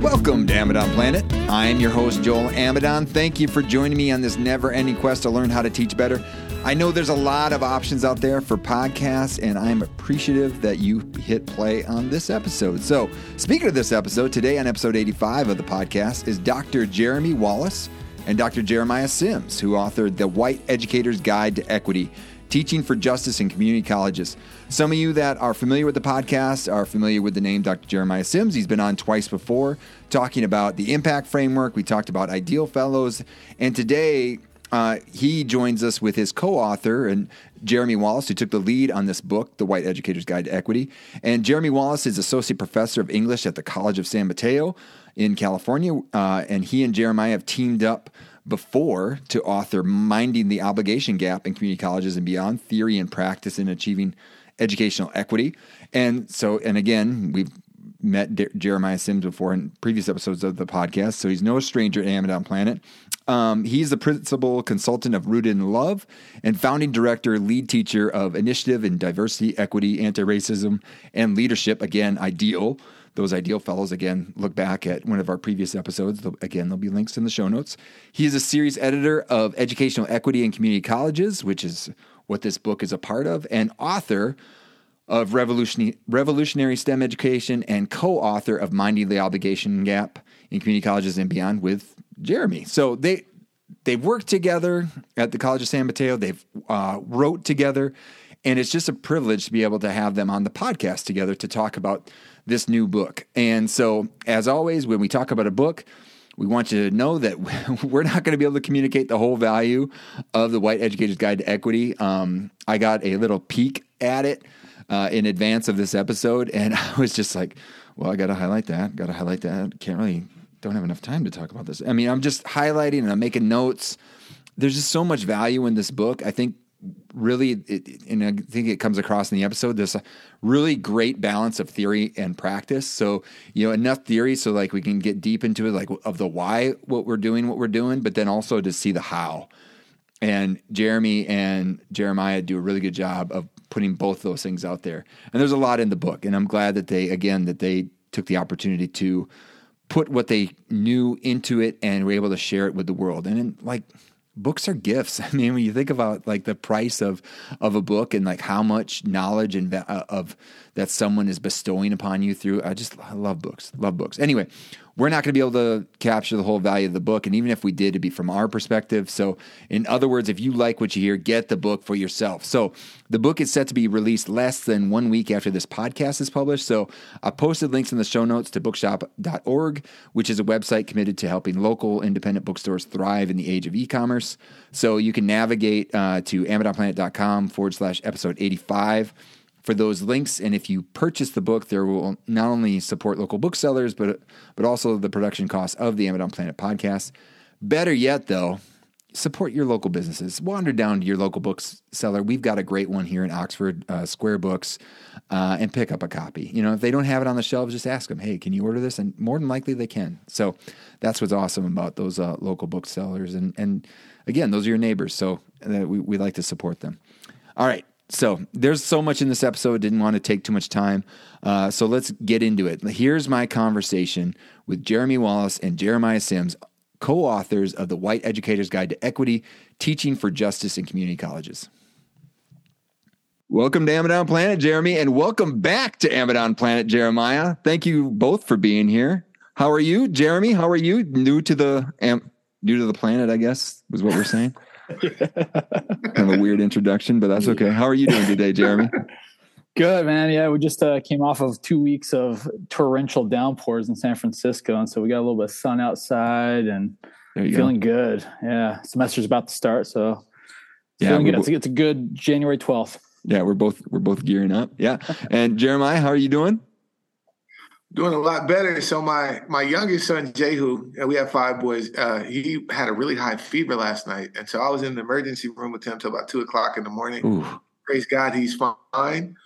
Welcome to Amidon Planet. I'm your host, Joel Amidon. Thank you for joining me on this never ending quest to learn how to teach better. I know there's a lot of options out there for podcasts, and I'm appreciative that you hit play on this episode. So, speaking of this episode, today on episode 85 of the podcast is Dr. Jeremy Wallace and Dr. Jeremiah Sims, who authored The White Educator's Guide to Equity Teaching for Justice in Community Colleges. Some of you that are familiar with the podcast are familiar with the name Dr. Jeremiah Sims. He's been on twice before talking about the impact framework. We talked about ideal fellows. And today, uh, he joins us with his co author and Jeremy Wallace, who took the lead on this book, The White Educator's Guide to Equity. And Jeremy Wallace is associate professor of English at the College of San Mateo in California. Uh, and he and Jeremiah have teamed up before to author Minding the Obligation Gap in Community Colleges and Beyond Theory and Practice in Achieving Educational Equity. And so, and again, we've met De- Jeremiah Sims before in previous episodes of the podcast, so he's no stranger to Amidon Planet. Um, he's the principal consultant of Rooted in Love and founding director, lead teacher of Initiative in Diversity, Equity, Anti Racism, and Leadership. Again, ideal those ideal fellows. Again, look back at one of our previous episodes. Again, there'll be links in the show notes. He is a series editor of Educational Equity in Community Colleges, which is what this book is a part of, and author of Revolutionary, Revolutionary STEM Education and co author of Minding the Obligation Gap in Community Colleges and Beyond with Jeremy. So they, they've worked together at the College of San Mateo, they've uh, wrote together, and it's just a privilege to be able to have them on the podcast together to talk about this new book. And so, as always, when we talk about a book, we want you to know that we're not going to be able to communicate the whole value of the White Educator's Guide to Equity. Um, I got a little peek at it uh, in advance of this episode, and I was just like, well, I got to highlight that, got to highlight that. Can't really, don't have enough time to talk about this. I mean, I'm just highlighting and I'm making notes. There's just so much value in this book. I think really, it, and I think it comes across in the episode, this really great balance of theory and practice. So, you know, enough theory so like we can get deep into it, like of the why, what we're doing, what we're doing, but then also to see the how. And Jeremy and Jeremiah do a really good job of putting both those things out there. And there's a lot in the book. And I'm glad that they, again, that they took the opportunity to put what they knew into it and were able to share it with the world. And like, books are gifts. I mean, when you think about like the price of of a book and like how much knowledge and uh, of that someone is bestowing upon you through, I just I love books. Love books. Anyway, we're not going to be able to capture the whole value of the book. And even if we did, it'd be from our perspective. So, in other words, if you like what you hear, get the book for yourself. So, the book is set to be released less than one week after this podcast is published. So, I posted links in the show notes to bookshop.org, which is a website committed to helping local independent bookstores thrive in the age of e commerce. So, you can navigate uh, to amidonplanet.com forward slash episode 85 for those links. And if you purchase the book, there will not only support local booksellers, but but also the production costs of the Amidon Planet podcast. Better yet, though, support your local businesses. Wander down to your local bookseller. We've got a great one here in Oxford, uh, Square Books, uh, and pick up a copy. You know, if they don't have it on the shelves, just ask them, "Hey, can you order this?" And more than likely, they can. So that's what's awesome about those uh, local booksellers. And and again, those are your neighbors, so uh, we we like to support them. All right. So there's so much in this episode. Didn't want to take too much time. Uh, so let's get into it. Here's my conversation with Jeremy Wallace and Jeremiah Sims, co authors of The White Educator's Guide to Equity Teaching for Justice in Community Colleges. Welcome to Amidon Planet, Jeremy, and welcome back to Amidon Planet, Jeremiah. Thank you both for being here. How are you, Jeremy? How are you? New to the am, new to the planet, I guess, was what we're saying. kind of a weird introduction, but that's okay. How are you doing today, Jeremy? Good, man. Yeah, we just uh, came off of two weeks of torrential downpours in San Francisco, and so we got a little bit of sun outside and feeling go. good. Yeah, semester's about to start, so yeah, feeling good. Bo- it's, a good January twelfth. Yeah, we're both we're both gearing up. Yeah, and Jeremiah, how are you doing? Doing a lot better. So my my youngest son Jehu, we have five boys. Uh, he had a really high fever last night, and so I was in the emergency room with him till about two o'clock in the morning. Ooh. Praise God, he's fine.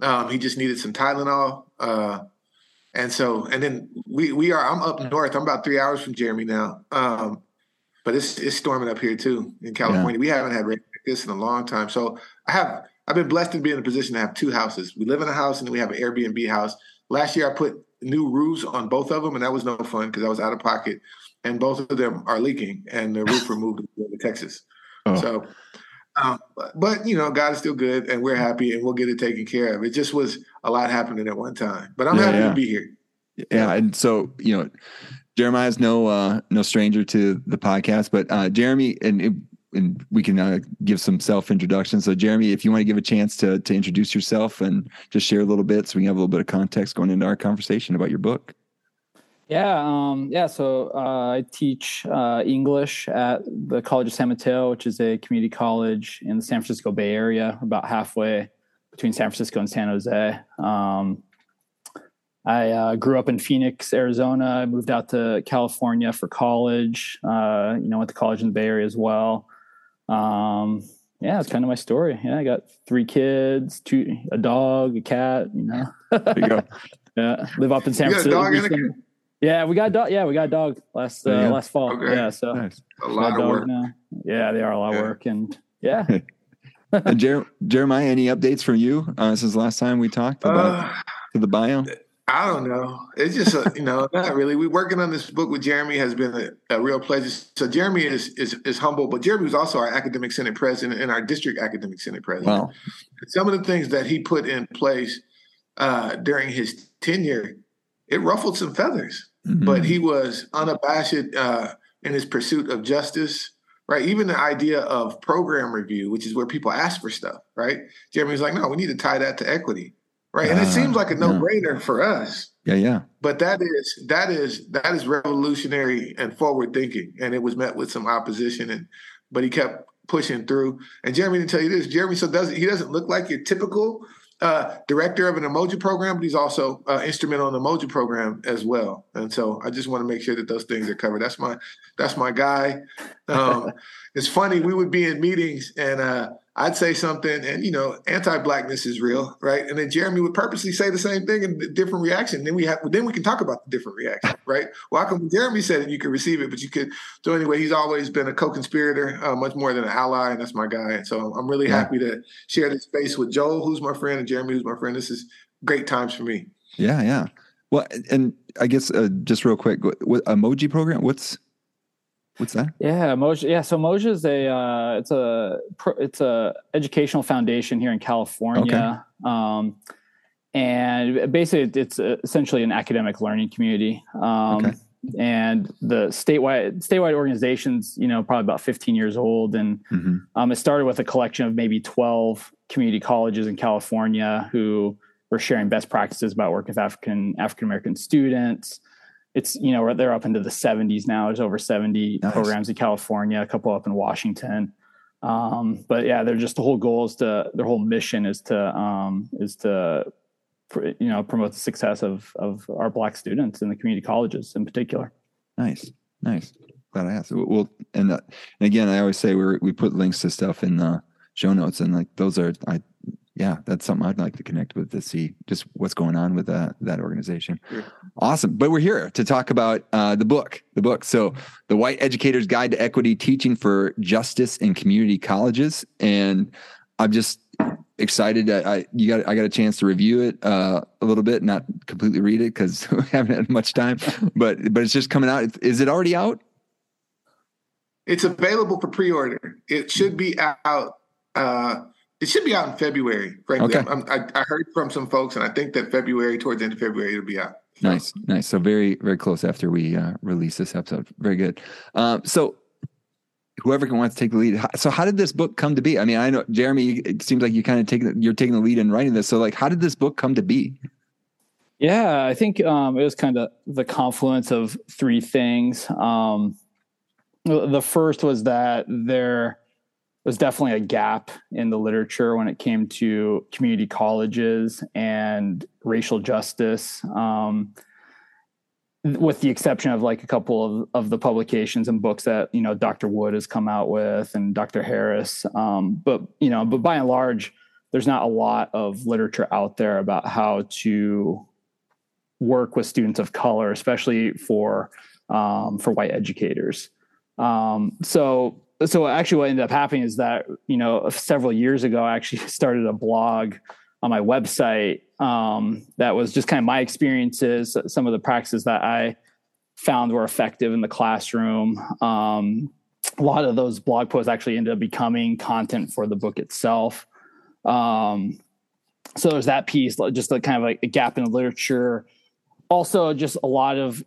Um, he just needed some Tylenol, uh, and so and then we we are. I'm up north. I'm about three hours from Jeremy now, um, but it's it's storming up here too in California. Yeah. We haven't had rain like this in a long time. So I have I've been blessed to be in a position to have two houses. We live in a house and then we have an Airbnb house. Last year, I put new roofs on both of them, and that was no fun because I was out of pocket. And both of them are leaking, and the roof removed to Texas. Oh. So, um, but, you know, God is still good, and we're happy, and we'll get it taken care of. It just was a lot happening at one time, but I'm yeah, happy yeah. to be here. Yeah, and so you know, Jeremiah's no uh, no stranger to the podcast, but uh, Jeremy and and we can uh, give some self introduction. So, Jeremy, if you want to give a chance to to introduce yourself and just share a little bit, so we can have a little bit of context going into our conversation about your book. Yeah, um, yeah. So uh, I teach uh, English at the College of San Mateo, which is a community college in the San Francisco Bay Area, about halfway between San Francisco and San Jose. Um, I uh, grew up in Phoenix, Arizona. I moved out to California for college. Uh, you know, went to college in the Bay Area as well. Um, yeah, that's kind of my story. Yeah, I got three kids, two, a dog, a cat. You know, there you go. yeah, live up in San Francisco. Yeah, we got a dog. Yeah, we got a dog last uh, yeah. last fall. Okay. Yeah, so nice. a lot of work. Now. Yeah, they are a lot yeah. of work, and yeah. and Jer- Jeremiah, any updates from you uh, since last time we talked about uh, the bio? I don't know. It's just a, you know, not really. We working on this book with Jeremy has been a, a, real pleasure. So Jeremy is is is humble, but Jeremy was also our academic senate president and our district academic senate president. Wow. Some of the things that he put in place uh, during his tenure, it ruffled some feathers, mm-hmm. but he was unabashed uh, in his pursuit of justice. Right, even the idea of program review, which is where people ask for stuff. Right, Jeremy was like, "No, we need to tie that to equity." Right? And it seems like a no-brainer yeah. for us. Yeah, yeah. But that is that is that is revolutionary and forward thinking, and it was met with some opposition, and but he kept pushing through. And Jeremy, to tell you this, Jeremy, so doesn't he doesn't look like your typical uh, director of an Umoja program, but he's also uh, instrumental in the Umoja program as well. And so I just want to make sure that those things are covered. That's my that's my guy. Um, it's funny we would be in meetings and uh, I'd say something, and you know, anti-blackness is real, right? And then Jeremy would purposely say the same thing in different reaction. Then we have, then we can talk about the different reaction, right? Well, how come Jeremy said it, you could receive it, but you could. So anyway, he's always been a co-conspirator, uh, much more than an ally, and that's my guy. And so I'm really yeah. happy to share this space with Joel, who's my friend, and Jeremy, who's my friend. This is great times for me. Yeah, yeah. Well, and I guess uh, just real quick, what, Umoja program? What's What's that? Yeah, Umoja. Yeah, so Umoja is a uh, it's a it's a educational foundation here in California, okay. um, and basically it's essentially an academic learning community. Um, okay. And the statewide statewide organizations, you know, probably about 15 years old, and mm-hmm. um, it started with a collection of maybe 12 community colleges in California who were sharing best practices about work with African African American students it's you know they're up into the 70s now. There's over 70 nice. programs in California, a couple up in Washington. Um, but yeah, they're just the whole goal is to their whole mission is to um, is to you know promote the success of of our black students in the community colleges in particular. Nice, nice. Glad I asked. Well, and, uh, and again, I always say we we put links to stuff in the show notes, and like those are I yeah, that's something I'd like to connect with to see just what's going on with that that organization. Sure. Awesome. But we're here to talk about uh, the book. The book. So, the White Educator's Guide to Equity: Teaching for Justice in Community Colleges, and I'm just excited that I you got I got a chance to review it uh, a little bit, not completely read it because we haven't had much time. But but it's just coming out. Is it already out? It's available for pre-order. It should be out. It should be out in February. Frankly, okay. I, I heard from some folks, and I think that February, towards the end of February, it'll be out. Nice, nice. So very, very close after we uh, release this episode. Very good. Um, so whoever can wants to take the lead. So how did this book come to be? I mean, I know Jeremy. It seems like you kind of taking you're taking the lead in writing this. So like, how did this book come to be? Yeah, I think um, it was kind of the confluence of three things. Um, the first was that there was definitely a gap in the literature when it came to community colleges and racial justice. Um, with the exception of like a couple of, of the publications and books that you know Dr. Wood has come out with and Dr. Harris, um, but you know, but by and large, there's not a lot of literature out there about how to work with students of color, especially for um, for white educators. Um, so so actually what ended up happening is that you know several years ago i actually started a blog on my website um, that was just kind of my experiences some of the practices that i found were effective in the classroom. Um, a lot of those blog posts actually ended up becoming content for the book itself. Um, so there's that piece just a kind of like a gap in the literature. Also just a lot of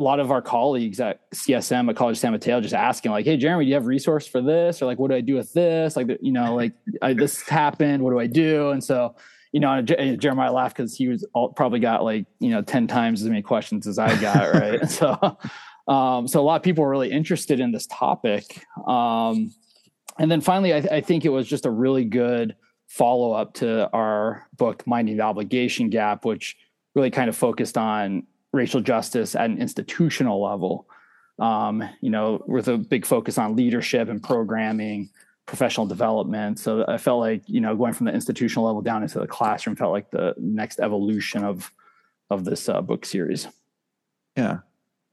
a lot of our colleagues at CSM at College San Mateo just asking like, "Hey, Jeremy, do you have resource for this?" Or like, "What do I do with this?" Like, you know, like I, this happened. What do I do? And so, you know, Jeremiah laughed because he was all, probably got like you know ten times as many questions as I got, right? so, um, so a lot of people were really interested in this topic. Um, and then finally, I, I think it was just a really good follow up to our book, Minding the Obligation Gap, which really kind of focused on racial justice at an institutional level. Um, you know, with a big focus on leadership and programming, professional development. So I felt like you know going from the institutional level down into the classroom felt like the next evolution of of this uh, book series. Yeah.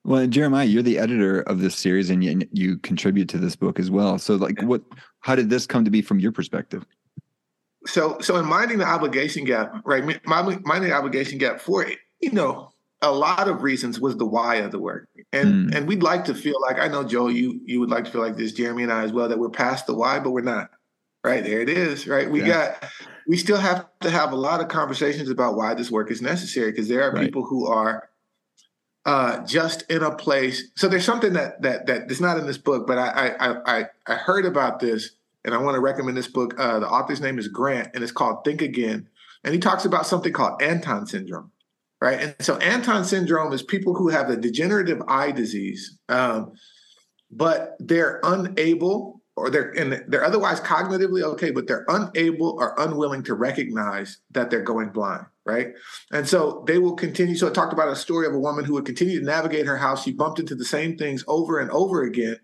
Well, Jeremiah, you're the editor of this series, and you, you contribute to this book as well. So, like, what? How did this come to be from your perspective? So, so in minding the obligation gap, right? Minding the obligation gap for it, you know a lot of reasons was the why of the work. And mm. and we'd like to feel like I know Joe, you you would like to feel like this, Jeremy and I as well, that we're past the why, but we're not. Right there it is. Right. We yeah. got we still have to have a lot of conversations about why this work is necessary because there are right. people who are uh, just in a place. So there's something that that that is not in this book, but I I I, I heard about this and I want to recommend this book. Uh, the author's name is Grant, and it's called Think Again, and he talks about something called Anton syndrome right? And so Anton syndrome is people who have a degenerative eye disease, um, but they're unable or they're and they're otherwise cognitively okay, but they're unable or unwilling to recognize that they're going blind, right? And so they will continue. So I talked about a story of a woman who would continue to navigate her house. She bumped into the same things over and over again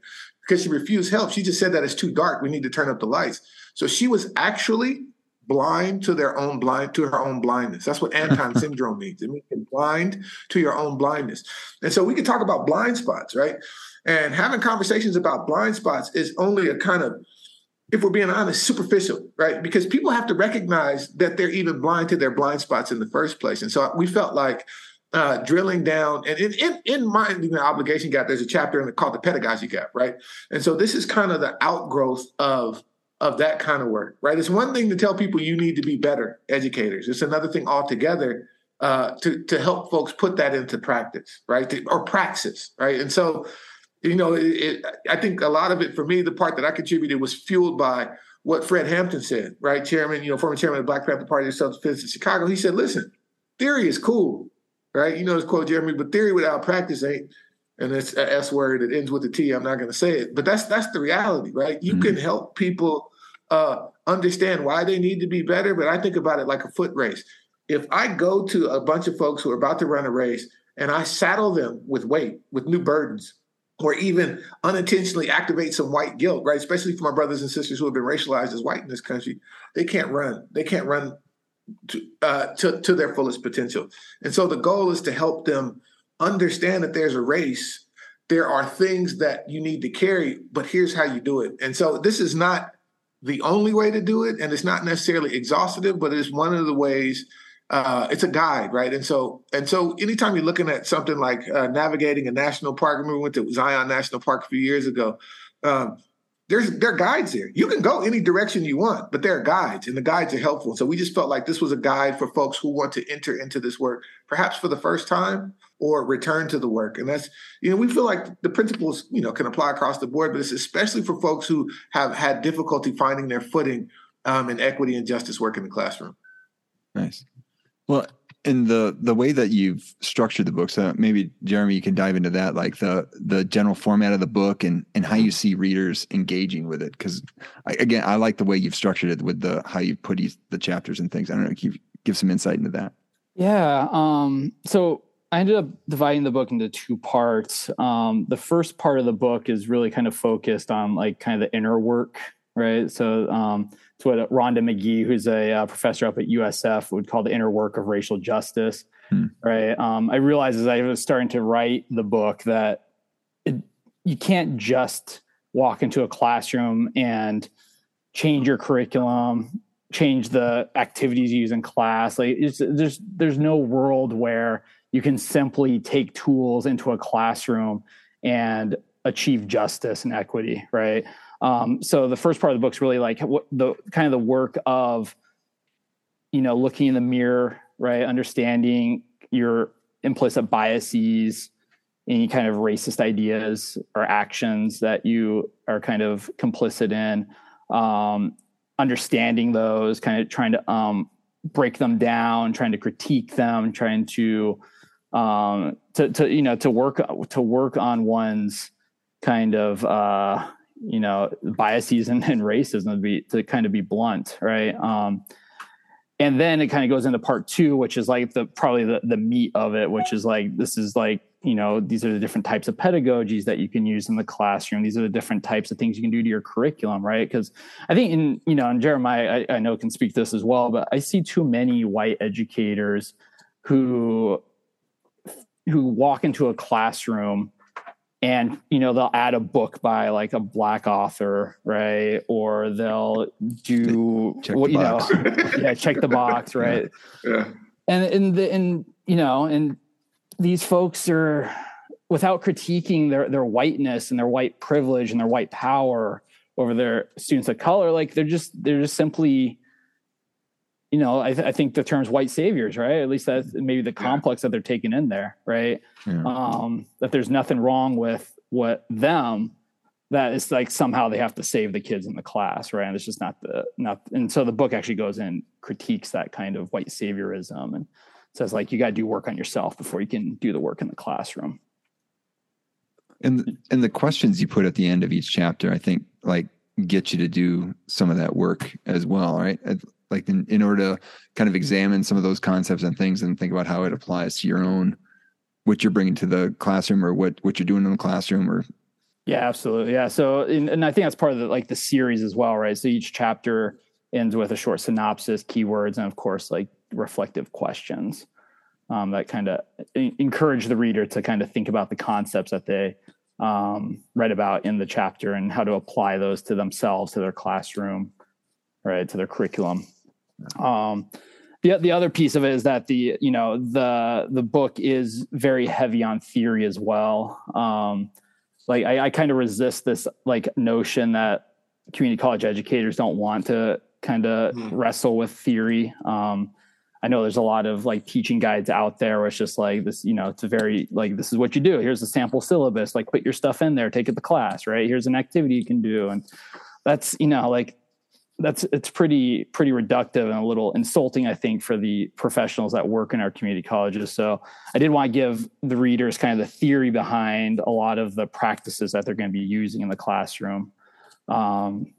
because she refused help. She just said that it's too dark. We need to turn up the lights. So she was actually blind to their own blind to her own blindness. That's what Anton syndrome means. It means blind to your own blindness. And so we can talk about blind spots, right? And having conversations about blind spots is only a kind of, if we're being honest, superficial, right? Because people have to recognize that they're even blind to their blind spots in the first place. And so we felt like uh, drilling down and in, in, in minding the obligation gap, there's a chapter in the, called the pedagogy gap, right? And so this is kind of the outgrowth of of that kind of work, right? It's one thing to tell people you need to be better educators. It's another thing altogether uh, to to help folks put that into practice, right? To, or praxis, right? And so, you know, it, it, I think a lot of it for me, the part that I contributed was fueled by what Fred Hampton said, right? Chairman, you know, former chairman of the Black Panther Party of Self-Defense in Chicago. He said, "Listen, theory is cool, right? You know this quote, Jeremy, but theory without practice ain't." And it's a S word. It ends with a T. I'm not going to say it, but that's that's the reality, right? You mm-hmm. can help people uh, understand why they need to be better, but I think about it like a foot race. If I go to a bunch of folks who are about to run a race and I saddle them with weight, with new burdens, or even unintentionally activate some white guilt, right? Especially for my brothers and sisters who have been racialized as white in this country, they can't run. They can't run to, uh, to, to their fullest potential. And so the goal is to help them understand that there's a race. There are things that you need to carry, but here's how you do it. And so this is not the only way to do it, and it's not necessarily exhaustive, but it's one of the ways. Uh, it's a guide, right? And so, and so, anytime you're looking at something like uh, navigating a national park, remember we went to Zion National Park a few years ago. Um, there's there are guides there. You can go any direction you want, but there are guides, and the guides are helpful. So we just felt like this was a guide for folks who want to enter into this work, perhaps for the first time, or return to the work. And that's, you know, we feel like the principles, you know, can apply across the board, but it's especially for folks who have had difficulty finding their footing um, in equity and justice work in the classroom. Nice. Well, in the the way that you've structured the book, so maybe Jeremy, you can dive into that, like the the general format of the book and and how you see readers engaging with it. Because again, I like the way you've structured it with the how you put these, the chapters and things. I don't know, can you give some insight into that? Yeah. Um, so I ended up dividing the book into two parts. Um, the first part of the book is really kind of focused on like kind of the inner work, right? So um, it's what Rhonda Magee, who's a uh, professor up at USF, would call the inner work of racial justice, hmm. right? Um, I realized as I was starting to write the book that it, you can't just walk into a classroom and change your curriculum, change the activities you use in class. Like there's there's no world where you can simply take tools into a classroom and achieve justice and equity, right? Um, so the first part of the book's really like what the kind of the work of, you know, looking in the mirror, right, understanding your implicit biases, any kind of racist ideas or actions that you are kind of complicit in, um, understanding those, kind of trying to um, break them down, trying to critique them, trying to um, to to you know to work to work on one's kind of uh, you know biases and, and racism to be to kind of be blunt, right? Um, and then it kind of goes into part two, which is like the probably the the meat of it, which is like this is like you know these are the different types of pedagogies that you can use in the classroom these are the different types of things you can do to your curriculum right because i think in you know and jeremiah I, I, know can speak this as well but i see too many white educators who who walk into a classroom and you know they'll add a book by like a black author right or they'll do check what you box. know yeah check the box right yeah, yeah. and in the and you know and these folks are without critiquing their their whiteness and their white privilege and their white power over their students of color like they're just they're just simply you know i, th- I think the term's white saviors right? At least that's maybe the complex yeah. that they're taking in there right? Yeah. um that there's nothing wrong with what them that it's like somehow they have to save the kids in the class right? And it's just not the not and so the book actually goes and critiques that kind of white saviorism and says like you got to do work on yourself before you can do the work in the classroom. And and the questions you put at the end of each chapter i think like get you to do some of that work as well right like in, in order to kind of examine some of those concepts and things and think about how it applies to your own what you're bringing to the classroom or what what you're doing in the classroom or yeah absolutely. Yeah. So and, and i think that's part of the like the series as well right? So each chapter ends with a short synopsis keywords and of course like reflective questions um, that kind of encourage the reader to kind of think about the concepts that they um, read about in the chapter and how to apply those to themselves, to their classroom, right, to their curriculum. Um, the the other piece of it is that the you know the the book is very heavy on theory as well. Um, like I, I kind of resist this like notion that community college educators don't want to kind of mm. wrestle with theory. Um, I know there's a lot of like teaching guides out there where it's just like this, you know, it's a very like this is what you do. Here's a sample syllabus, like put your stuff in there, take it to class, right? Here's an activity you can do. And that's, you know, like that's it's pretty pretty reductive and a little insulting, I think, for the professionals that work in our community colleges. So I did want to give the readers kind of the theory behind a lot of the practices that they're going to be using in the classroom. Um,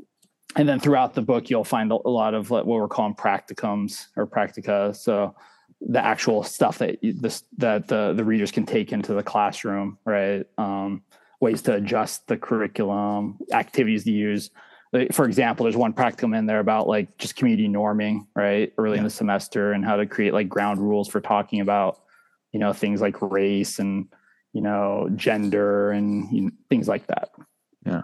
and then throughout the book you'll find a lot of what we're calling practicums or practica so the actual stuff that this that the the readers can take into the classroom right um, ways to adjust the curriculum activities to use for example there's one practicum in there about like just community norming right early yeah. in the semester and how to create like ground rules for talking about you know things like race and you know gender and you know, things like that yeah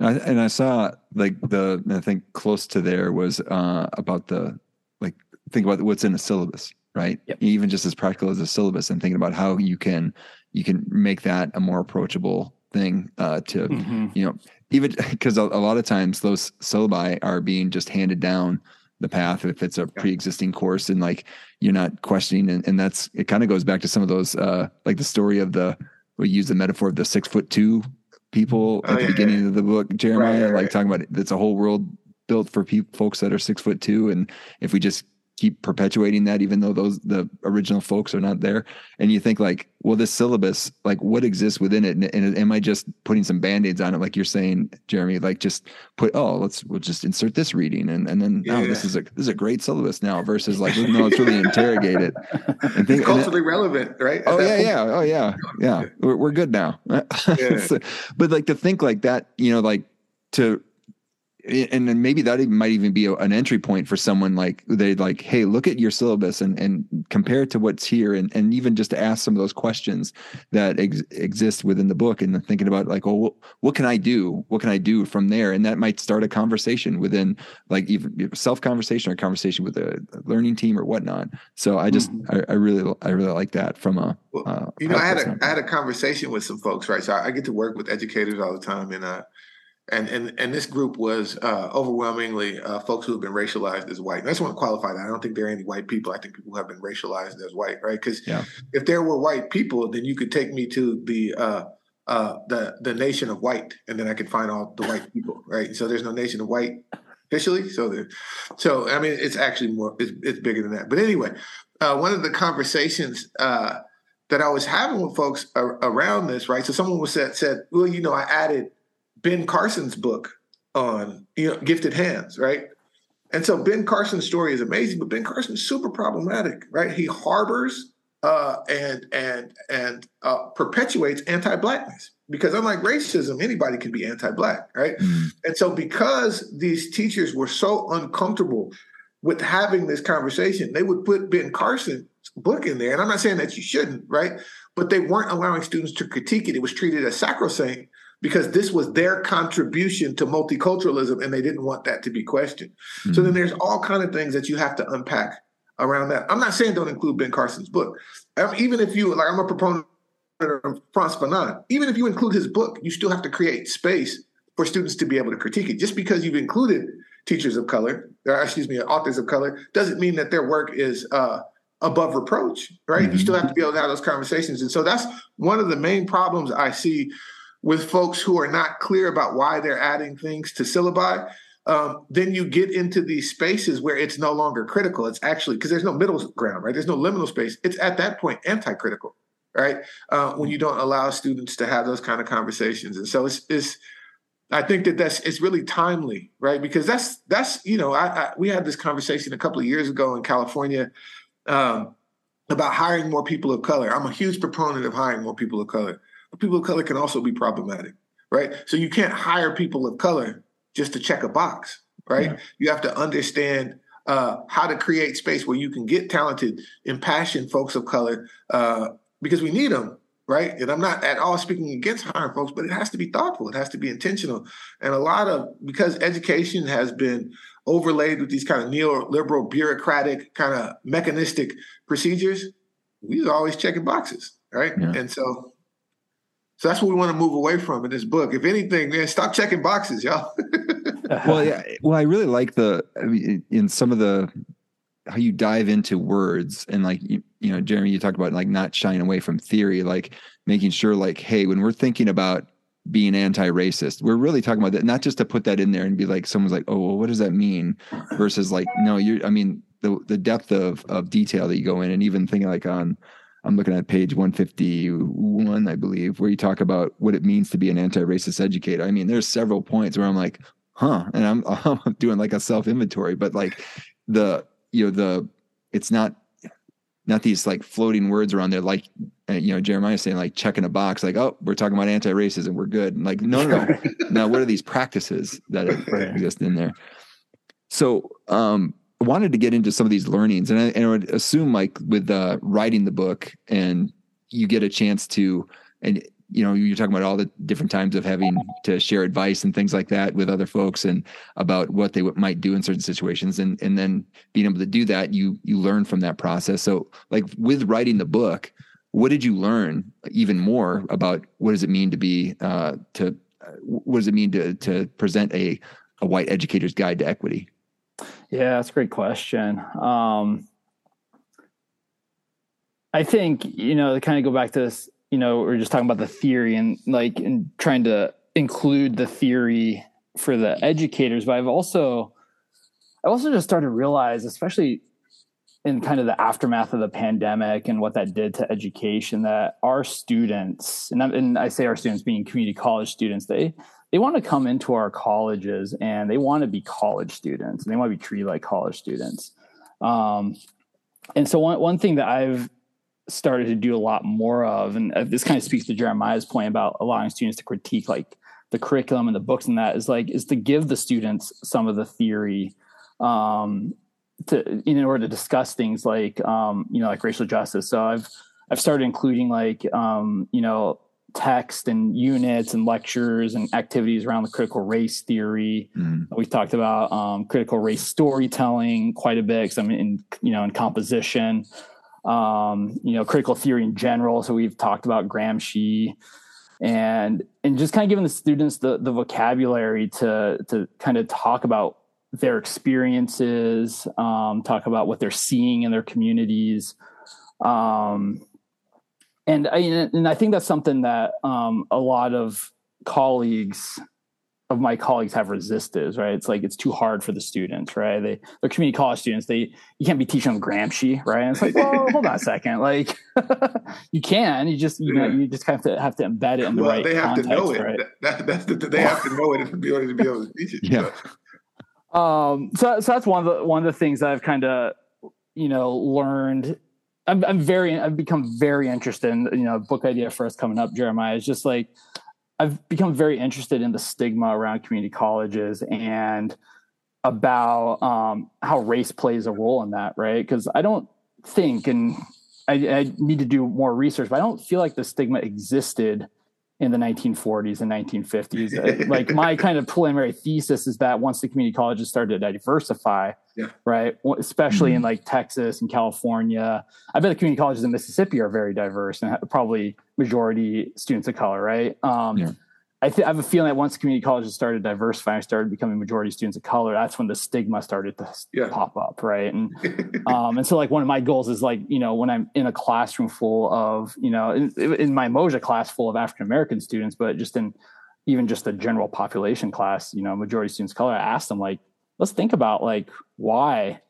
and I saw like the I think close to there was uh, about the like think about what's in a syllabus, right? Yep. Even just as practical as a syllabus, and thinking about how you can you can make that a more approachable thing uh, to mm-hmm. you know even because a, a, lot of times those syllabi are being just handed down the path if it's a pre-existing course and like you're not questioning and, and that's it kind of goes back to some of those uh like the story of the we use the metaphor of the six foot two people oh, at the beginning yeah. of the book, Jeremiah, right, right, like talking about it's a whole world built for people, folks that are six foot two. And if we just keep perpetuating that, even though those, the original folks are not there. And you think like, well, this syllabus, like what exists within it? And, and am I just putting some band-aids on it? Like you're saying, Jeremy, like just put, oh, let's, we'll just insert this reading. And, and then, yeah. oh, this is a, this is a great syllabus now versus like, no, it's really interrogate it. And think, it's culturally relevant, right? oh yeah. Yeah. Oh yeah. Yeah. We're, we're good now. Yeah. so, but like to think like that, you know, like to, and then maybe that might even be a, an entry point for someone like they like hey look at your syllabus and and compare it to what's here and and even just to ask some of those questions that ex- exist within the book and thinking about like oh what, what can i do? What can i do from there? And that might start a conversation within like even self conversation or conversation with a learning team or whatnot. So i just mm-hmm. I, I, really i really like that from a well, uh, you know i had a, I had a conversation with some folks right? So I, I get to work with educators all the time and uh and and and this group was uh, overwhelmingly uh, folks who have been racialized as white. And I just want to qualify that. I don't think there are any white people. I think people have been racialized as white, right? Because yeah. if there were white people, then you could take me to the uh, uh, the the nation of white, and then I could find all the white people, right? So there's no nation of white officially. So there, so I mean, it's actually more. It's, it's bigger than that. But anyway, uh, one of the conversations uh, that I was having with folks around this, right? So someone was said said, well, you know, I added Ben Carson's book on you know gifted hands, right? And so Ben Carson's story is amazing, but Ben Carson is super problematic, right? He harbors uh, and and and uh, perpetuates anti-blackness because unlike racism, anybody can be anti-black, right? Mm-hmm. And so because these teachers were so uncomfortable with having this conversation, they would put Ben Carson's book in there. And I'm not saying that you shouldn't, right? But they weren't allowing students to critique it. It was treated as sacrosanct because this was their contribution to multiculturalism and they didn't want that to be questioned. Mm-hmm. So then there's all kind of things that you have to unpack around that. I'm not saying don't include Ben Carson's book. even if you like I'm a proponent of Frantz Fanon. Even if you include his book, you still have to create space for students to be able to critique it. Just because you've included teachers of color, or excuse me, authors of color, doesn't mean that their work is uh, above reproach, right? Mm-hmm. You still have to be able to have those conversations. And so that's one of the main problems I see with folks who are not clear about why they're adding things to syllabi, um, then you get into these spaces where it's no longer critical. It's actually because there's no middle ground, right? There's no liminal space. It's at that point anti-critical, right? Uh, when you don't allow students to have those kind of conversations, and so it's, it's I think that that's it's really timely, right? Because that's that's you know I, I we had this conversation a couple of years ago in California um, about hiring more people of color. I'm a huge proponent of hiring more people of color people of color can also be problematic, right? So you can't hire people of color just to check a box, right? Yeah. You have to understand uh, how to create space where you can get talented, impassioned folks of color uh, because we need them, right? And I'm not at all speaking against hiring folks, but it has to be thoughtful. It has to be intentional. And a lot of because education has been overlaid with these kind of neoliberal, bureaucratic, kind of mechanistic procedures, we are always checking boxes, right? Yeah. And so so that's what we want to move away from in this book. If anything, man, stop checking boxes, y'all. well, yeah, well, I really like the I mean, in some of the how you dive into words and like you, you know, Jeremy, you talked about like not shying away from theory, like making sure like, hey, when we're thinking about being anti-racist, we're really talking about that, not just to put that in there and be like, someone's like, oh, well, what does that mean? Versus like, no, you're, I mean, the the depth of of detail that you go in, and even thinking like on I'm looking at page 151, I believe, where you talk about what it means to be an anti-racist educator. I mean, there's several points where I'm like, huh, and I'm, I'm doing like a self inventory, but like the you know the it's not not these like floating words around there like uh, you know Jeremiah saying like checking a box like oh we're talking about anti-racism we're good. And like no no no. Now what are these practices that exist in there? So um wanted to get into some of these learnings, and I, and I would assume like with uh, writing the book, and you get a chance to, and you know, you're talking about all the different times of having to share advice and things like that with other folks, and about what they might do in certain situations, and and then being able to do that, you you learn from that process. So, like with writing the book, what did you learn even more about what does it mean to be uh, to what does it mean to to present a a white educator's guide to equity? Yeah, that's a great question. Um, I think you know to kind of go back to this. You know, we are just talking about the theory and like and trying to include the theory for the educators, but I've also I also just started to realize, especially in kind of the aftermath of the pandemic and what that did to education, that our students, and, and I say our students being community college students, they they want to come into our colleges and they want to be college students and they want to be treated like college students. Um, and so one, one thing that I've started to do a lot more of, and uh, this kind of speaks to Jeremiah's point about allowing students to critique like the curriculum and the books and that is like is to give the students some of the theory um, to in order to discuss things like um, you know like racial justice. So I've I've started including like um, you know text and units and lectures and activities around the critical race theory. Mm. We've talked about um, critical race storytelling quite a bit because I'm in you know in composition. Um, you know critical theory in general. So we've talked about Gramsci and and just kind of giving the students the the vocabulary to to kind of talk about their experiences, um, talk about what they're seeing in their communities. Um, and I, and I think that's something that um, a lot of colleagues of my colleagues have resisted, right? It's like it's too hard for the students, right? They they're community college students. They you can't be teaching them Gramsci, right? And it's like, well, hold on a second. Like you can, you just you know you just have to have to embed it in the well, right. They have context, to know it. Right? That, that's the, they have to know it in order to be able to teach it. Yeah. Um. So so that's one of the one of the things that I've kind of you know learned. I'm I'm very I've become very interested in you know book idea for us coming up Jeremiah is just like I've become very interested in the stigma around community colleges and about um, how race plays a role in that, right? Because I don't think, and I, I, need to do more research, but I don't feel like the stigma existed in the 1940s and 1950s. like my kind of preliminary thesis is that once the community colleges started to diversify, yeah. right, especially mm-hmm. in like Texas and California, I bet the community colleges in Mississippi are very diverse and probably majority students of color, right? Um, yeah. I, th- I, have a feeling that once community colleges started diversifying, started becoming majority students of color, that's when the stigma started to yeah. pop up, right? And um, and so like one of my goals is like you know when I'm in a classroom full of you know in, in my Umoja class full of African American students, but just in even just a general population class, you know, majority students of color, I ask them like, let's think about like why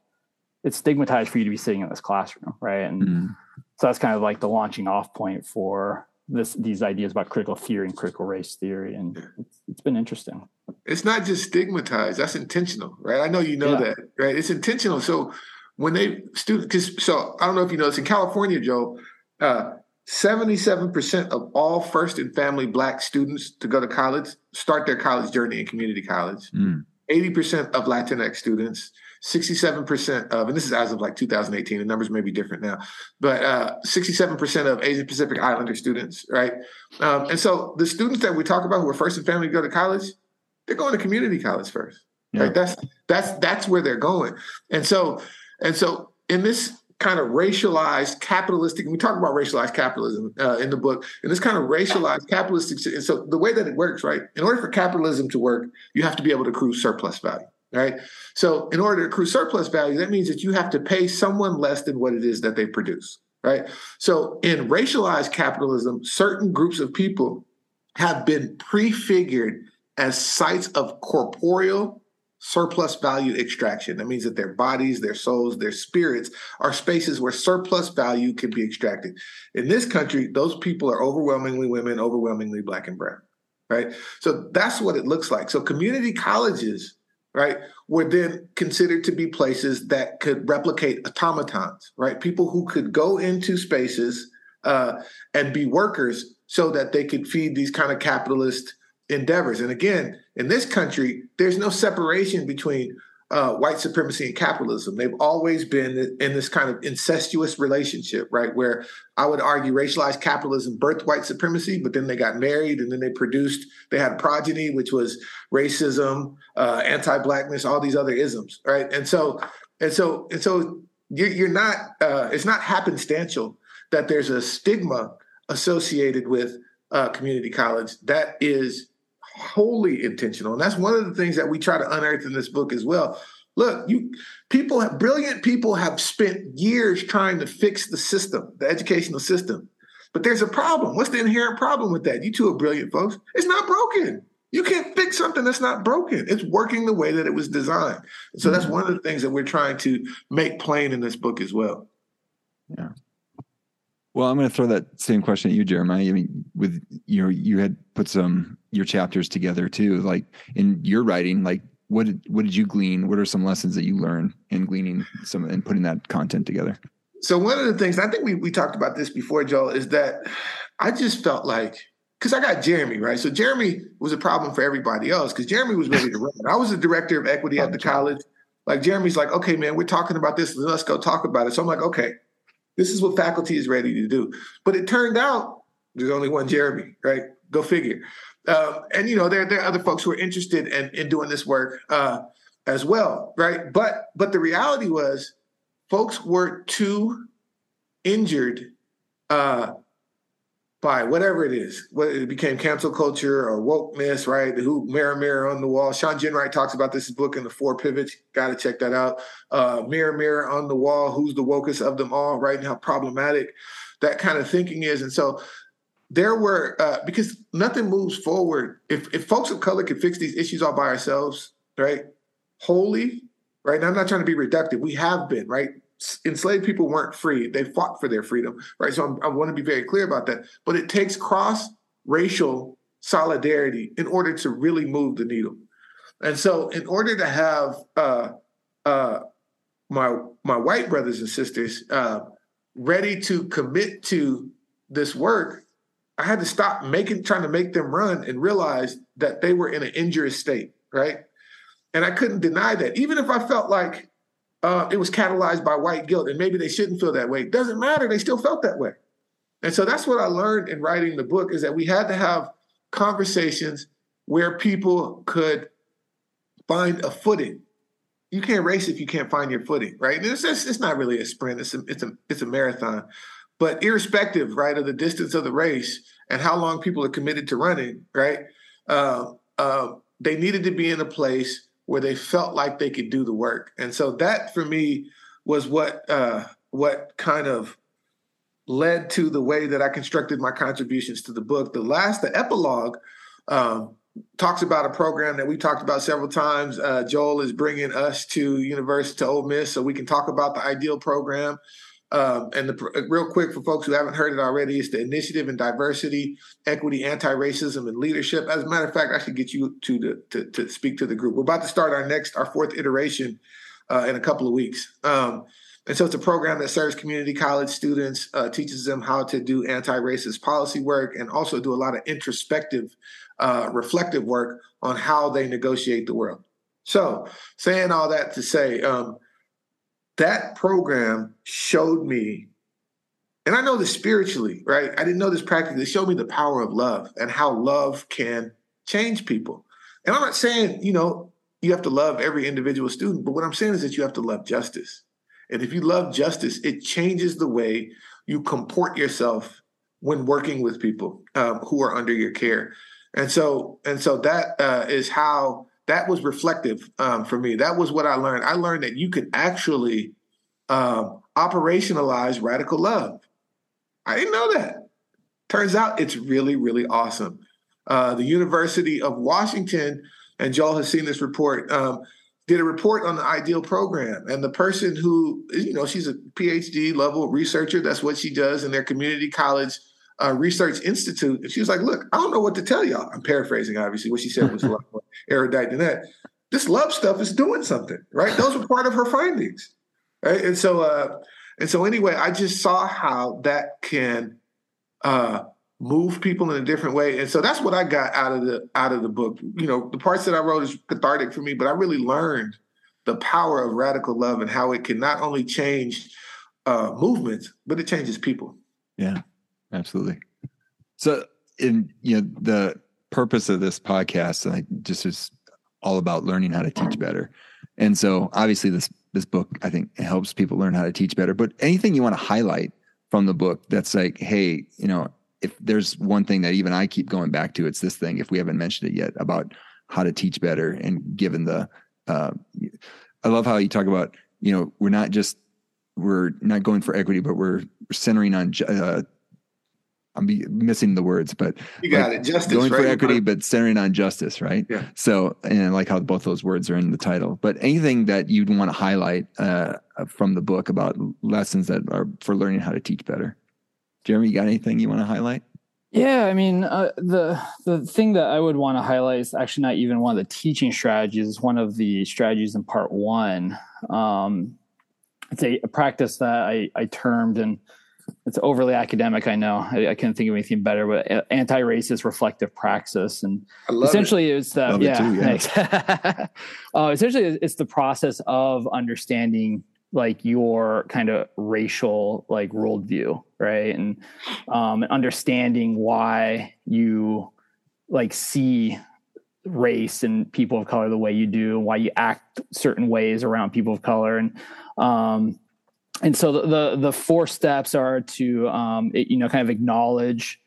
it's stigmatized for you to be sitting in this classroom, right? And mm. so that's kind of like the launching off point for this these ideas about critical theory and critical race theory, and it's, it's been interesting. It's not just stigmatized; that's intentional, right? I know you know yeah. that, right? It's intentional. So when they student, because so I don't know if you know this in California, Joe. Uh, 77% of all first and family black students to go to college start their college journey in community college. Mm. 80% of Latinx students, 67% of, and this is as of like 2018, the numbers may be different now, but uh, 67% of Asian Pacific Islander students, right? Um, and so the students that we talk about who are first in family to go to college, they're going to community college first. Yeah. Right? That's that's that's where they're going. And so and so in this kind of racialized capitalistic we talk about racialized capitalism uh, in the book and this kind of racialized capitalistic and so the way that it works right in order for capitalism to work you have to be able to accrue surplus value right? So in order to accrue surplus value, that means that you have to pay someone less than what it is that they produce, right? So in racialized capitalism, certain groups of people have been prefigured as sites of corporeal surplus value extraction. That means that their bodies, their souls, their spirits are spaces where surplus value can be extracted. In this country, those people are overwhelmingly women, overwhelmingly black and brown, right? So that's what it looks like. So community colleges right, were then considered to be places that could replicate automatons, right? People who could go into spaces uh, and be workers so that they could feed these kind of capitalist endeavors. And again, in this country, there's no separation between uh, white supremacy and capitalism. They've always been in this kind of incestuous relationship, right? Where I would argue racialized capitalism birthed white supremacy, but then they got married and then they produced, they had progeny, which was racism, uh, anti-blackness, all these other isms, right? And so, and so, and so you're, you're not, uh, it's not happenstantial that there's a stigma associated with uh, community college that is wholly intentional. And that's one of the things that we try to unearth in this book as well. Look, you people have brilliant people have spent years trying to fix the system, the educational system. But there's a problem. What's the inherent problem with that? You two are brilliant folks. It's not broken. You can't fix something that's not broken. It's working the way that it was designed. So that's mm-hmm. one of the things that we're trying to make plain in this book as well. Yeah. Well, I'm going to throw that same question at you, Jeremiah. I mean, with you know, you had put some your chapters together too. Like in your writing, like what did what did you glean? What are some lessons that you learned in gleaning some and putting that content together? So one of the things I think we we talked about this before, Joel, is that I just felt like because I got Jeremy, right? So Jeremy was a problem for everybody else because Jeremy was ready to run. I was the director of equity at the college. Like Jeremy's like, okay, man, we're talking about this. Let's go talk about it. So I'm like, okay, this is what faculty is ready to do. But it turned out there's only one Jeremy, right? Go figure. Uh, and you know, there, there are other folks who are interested in, in doing this work uh, as well, right? But but the reality was, folks were too injured uh, by whatever it is, whether it became cancel culture or wokeness, right? Who mirror mirror on the wall. Shawn Ginwright talks about this book in the four pivots. Got to check that out. Uh, mirror mirror on the wall. Who's the wokest of them all? Right? And how problematic that kind of thinking is. And so there were uh, because nothing moves forward if if folks of color could fix these issues all by ourselves, right? Wholly, right? And I'm not trying to be reductive. We have been, right? Enslaved people weren't free. They fought for their freedom, right? So I'm, i want to be very clear about that. But it takes cross racial solidarity in order to really move the needle. And so, in order to have uh, uh, my my white brothers and sisters uh, ready to commit to this work, I had to stop making trying to make them run and realize that they were in an injurious state, right? And I couldn't deny that, even if I felt like uh, it was catalyzed by white guilt, and maybe they shouldn't feel that way. It doesn't matter; they still felt that way. And so that's what I learned in writing the book: is that we had to have conversations where people could find a footing. You can't race if you can't find your footing, right? It's, it's, it's not really a sprint; it's a, it's a it's a marathon. But irrespective, right, of the distance of the race and how long people are committed to running, right, uh, uh, they needed to be in a place where they felt like they could do the work. And so that for me was what uh, what kind of led to the way that I constructed my contributions to the book. The last, the epilogue, um, talks about a program that we talked about several times. Uh, Joel is bringing us to University to Ole Miss so we can talk about the IDEAL program. Um, and the, uh, real quick for folks who haven't heard it already, it's the Initiative in Diversity, Equity, Anti-Racism, and Leadership. As a matter of fact, I should get you to the, to, to speak to the group. We're about to start our next, our fourth iteration uh, in a couple of weeks. Um, and so it's a program that serves community college students, uh, teaches them how to do anti-racist policy work, and also do a lot of introspective, uh, reflective work on how they negotiate the world. So, saying all that to say, um, that program showed me, and I know this spiritually, right? I didn't know this practically. It showed me the power of love and how love can change people. And I'm not saying, you know, you have to love every individual student, but what I'm saying is that you have to love justice. And if you love justice, it changes the way you comport yourself when working with people um, who are under your care. And so, and so that uh, is how that was reflective um, for me. That was what I learned. I learned that you can actually um, operationalize radical love. I didn't know that. Turns out it's really, really awesome. Uh, the University of Washington, and Joel has seen this report, um, did a report on the IDEAL program. And the person who, you know, she's a PhD level researcher. That's what she does in their community college uh, research institute. And she was like, look, I don't know what to tell y'all. I'm paraphrasing, obviously. What she said was a lot more erudite than that. This love stuff is doing something, right? Those were part of her findings. Right. And so, uh, and so anyway, I just saw how that can uh, move people in a different way. And so that's what I got out of the out of the book. You know, the parts that I wrote is cathartic for me, but I really learned the power of radical love and how it can not only change uh, movements, but it changes people. Yeah, absolutely. So, in you know, the purpose of this podcast, like, just is all about learning how to teach better. And so, obviously, this this book I think helps people learn how to teach better. But anything you want to highlight from the book that's like, hey, you know, if there's one thing that even I keep going back to, it's this thing. If we haven't mentioned it yet about how to teach better, and given the, uh, I love how you talk about, you know, we're not just we're not going for equity, but we're centering on uh, I'm missing the words, but you got like it. Justice, going right? for equity, but centering on justice, right? Yeah. So, and I like how both those words are in the title. But anything that you'd want to highlight uh, from the book about lessons that are for learning how to teach better, Jeremy, you got anything you want to highlight? Yeah, I mean, uh, the the thing that I would want to highlight is actually not even one of the teaching strategies. It's one of the strategies in part one. Um, it's a, a practice that I, I termed and it's overly academic. I know. I, I couldn't think of anything better, but anti-racist reflective praxis, and essentially it. it's the yeah, too, yeah. uh, essentially it's the process of understanding like your kind of racial like worldview, right, and um, understanding why you like see race and people of color the way you do, and why you act certain ways around people of color, and um, and so the, the, the four steps are to um, it, you know kind of acknowledge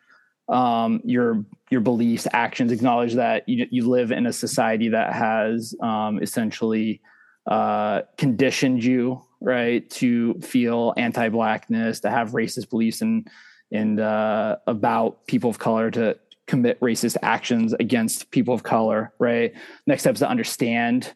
um, your your beliefs, actions, acknowledge that you you live in a society that has um, essentially uh, conditioned you right to feel anti-blackness, to have racist beliefs and and uh, about people of color, to commit racist actions against people of color. Right. Next step is to understand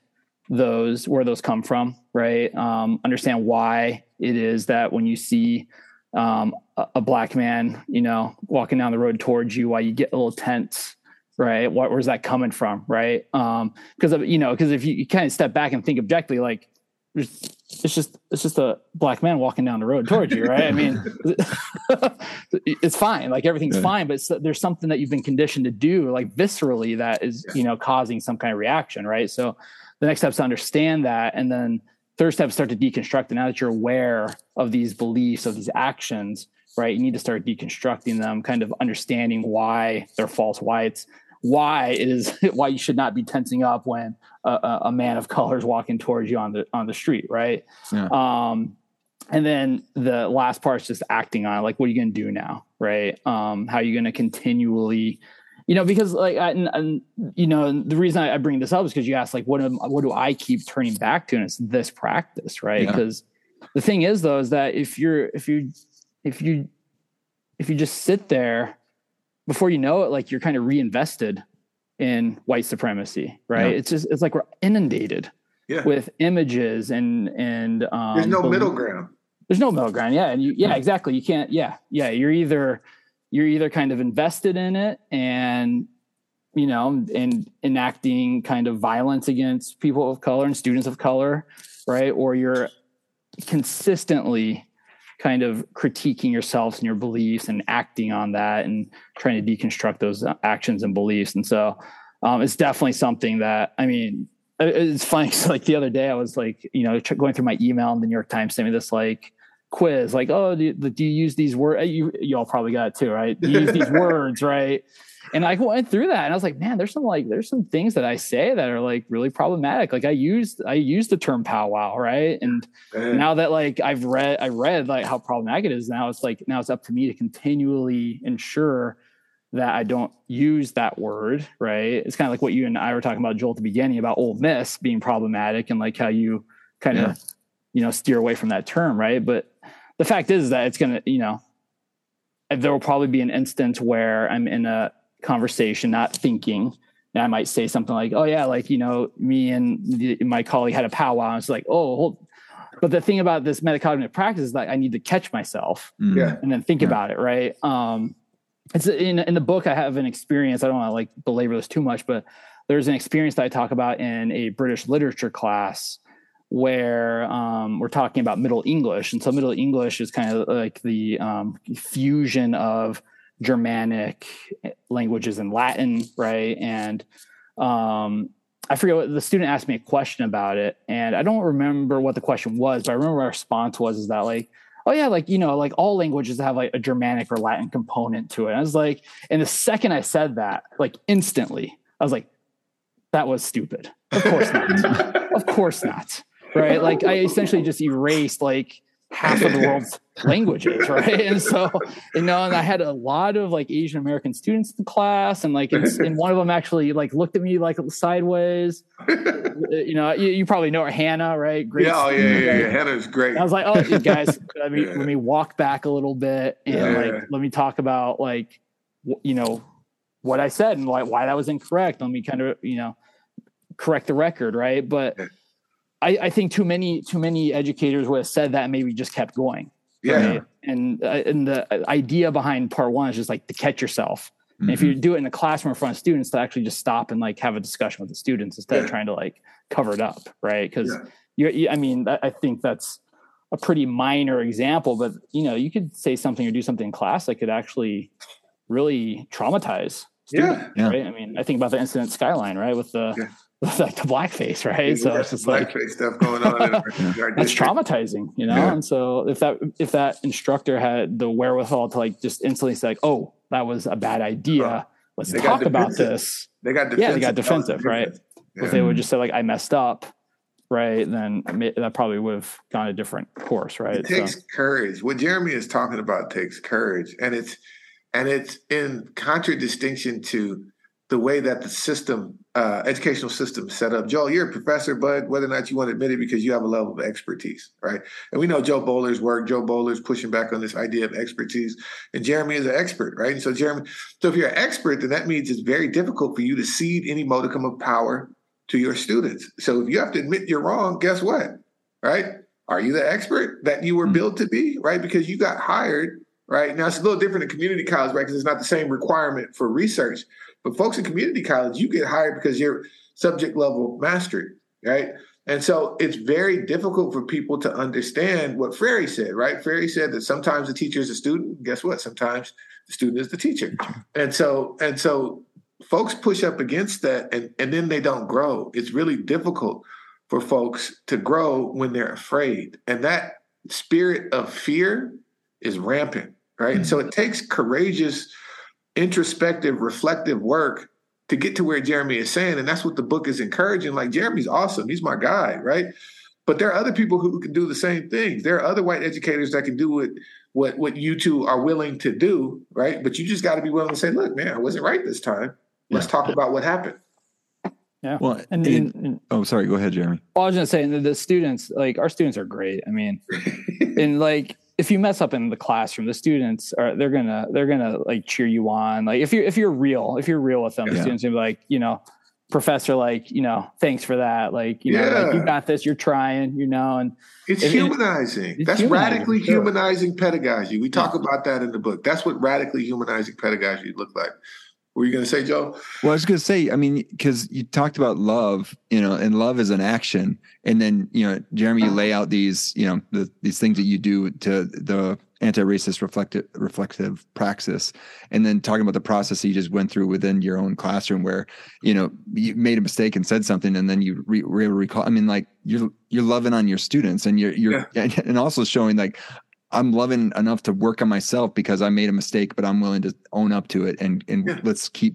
those where those come from right? Um, understand why it is that when you see um, a, a, black man you know walking down the road towards you why you get a little tense right? What, where's that coming from right? Um, because um, of you know because if you, you kind of step back and think objectively like it's just it's just a black man walking down the road towards you right? I mean it's fine like everything's yeah. fine but there's something that you've been conditioned to do like viscerally that is you know causing some kind of reaction right? So the next step is to understand that and then third step start to deconstruct And now that you're aware of these beliefs of these actions right you need to start deconstructing them kind of understanding why they're false why it's why it is why you should not be tensing up when a, a man of color is walking towards you on the on the street right yeah. um and then the last part is just acting on it. like what are you going to do now right um how are you going to continually you know, because like, I, and, and, you know, the reason I, I bring this up is because you asked, like, what am, what do I keep turning back to? And it's this practice, right? Because yeah. the thing is, though, is that if you're, if you, if you, if you just sit there, before you know it, like you're kind of reinvested in white supremacy, right? Yeah. It's just, it's like we're inundated yeah. with images and and um, there's no middle ground. There's no middle ground, yeah, and you, yeah, exactly. You can't, yeah, yeah. You're either you're either kind of invested in it and you know and enacting kind of violence against people of color and students of color right? Or you're consistently kind of critiquing yourselves and your beliefs and acting on that and trying to deconstruct those actions and beliefs. And so um, it's definitely something that i mean it's funny like the other day i was like you know going through my email and the new york times sent me this like quiz. Like oh do you, do you use these words eh, you y'all probably got it too right? Do you use these words right? And i went through that and i was like man there's some like there's some things that i say that are like really problematic. Like i used i used the term powwow right? And man. now that like i've read i read like how problematic it is now it's like now it's up to me to continually ensure that i don't use that word right? It's kind of like what you and i were talking about joel at the beginning about Ole Miss being problematic and like how you kind of yeah. you know steer away from that term right? But the fact is that it's going to, you know, there will probably be an instance where I'm in a conversation, not thinking, and I might say something like, "Oh yeah, like you know, me and the, my colleague had a powwow." And it's like, "Oh, hold. but the thing about this metacognitive practice is that I need to catch myself, mm. yeah. and then think yeah. about it, right? Um, it's in in the book. I have an experience. I don't want to like belabor this too much, but there's an experience that I talk about in a British literature class where um, we're talking about Middle English. And so Middle English is kind of like the um, fusion of Germanic languages and Latin, right? And um, I forget what the student asked me a question about it, and I don't remember what the question was, but I remember our response was is that like, oh yeah, like you know, like all languages have like a Germanic or Latin component to it. And I was like, and the second I said that, like instantly, I was like, that was stupid. Of course not. of course not right? Like I essentially just erased like half of the world's languages, right? And so, you know, and I had a lot of like Asian American students in the class, and like, and one of them actually like looked at me like sideways. Uh, you know, you, you probably know her, Hannah, right? Great. Yeah, oh, yeah, yeah, yeah. Hannah's great. And I was like, oh, guys, let me yeah. let me walk back a little bit and yeah. like let me talk about like, you know, what I said and why why that was incorrect. Let me kind of you know correct the record, right? But I, I, think too many too many educators would have said that maybe just kept going. Yeah. Right? And uh, and the idea behind part one is just like to catch yourself. Mm-hmm. And if you mm-hmm. do it in the classroom in front of students, to actually just stop and like have a discussion with the students instead yeah. of trying to like cover it up, right? Because yeah. you, I mean, I think that's a pretty minor example, but you know, you could say something or do something in class that could actually really traumatize. Students, yeah. yeah. Right. I mean, I think about the incident skyline, right? With the like the blackface, right? Yeah, so it's just like stuff going on. that's traumatizing, you know. And so if that if that instructor had the wherewithal to like just instantly say, like, "Oh, that was a bad idea. Uh, Let's talk about this." They got defensive. yeah, they got defensive, right? If they would just say like, "I messed up," right, then that probably would have gone a different course, right? It takes so. courage. What Jeremy is talking about takes courage, and it's and it's in contradistinction to the way that the system, uh, educational system, set up. Joel, you're a professor, but whether or not you want to admit it, because you have a level of expertise, right? And we know Jo Boaler's work. Jo Boaler's pushing back on this idea of expertise, and Jeremy is an expert, right? And so Jeremy, so if you're an expert, then that means it's very difficult for you to cede any modicum of power to your students. So if you have to admit you're wrong, guess what? Right? Are you the expert that you were mm-hmm. built to be? Right? Because you got hired, right? Now it's a little different in community college, right? Because it's not the same requirement for research. But folks in community college, you get hired because you're subject level mastery, right? And so it's very difficult for people to understand what Freire said, right? Freire said that sometimes the teacher is a student. Guess what? Sometimes the student is the teacher. And so, and so folks push up against that and, and then they don't grow. It's really difficult for folks to grow when they're afraid. And that spirit of fear is rampant, right? Mm-hmm. So it takes courageous, introspective, reflective work to get to where Jeremy is saying. And that's what the book is encouraging. Like, Jeremy's awesome. He's my guy, right? But there are other people who can do the same things. There are other white educators that can do what what what you two are willing to do, right? But you just got to be willing to say, look, man, I wasn't right this time. Let's yeah. talk about what happened. Yeah. Well, and, and, and, oh, sorry. Go ahead, Jeremy. Well, I was just saying the, the students, like our students, are great. I mean, and like if you mess up in the classroom, the students are they're gonna they're gonna like cheer you on. Like if you're if you're real, if you're real with them, yeah. the students will be like, you know, professor, like you know, thanks for that. Like you yeah. know, like you got this. You're trying. You know, and it's humanizing. It's That's humanizing, radically sure. humanizing pedagogy. We talk yeah. about that in the book. That's what radically humanizing pedagogy look like were you going to say, Joe? Well, I was going to say, I mean, because you talked about love, you know, and love is an action, and then you know, Jeremy, you lay out these, you know, the, these things that you do to the anti-racist reflective reflective praxis, and then talking about the process that you just went through within your own classroom, where you know you made a mistake and said something, and then you re- were able to recall. I mean, like you're you're loving on your students, and you're you're yeah. and also showing like I'm loving enough to work on myself because I made a mistake, but I'm willing to own up to it and and yeah. let's keep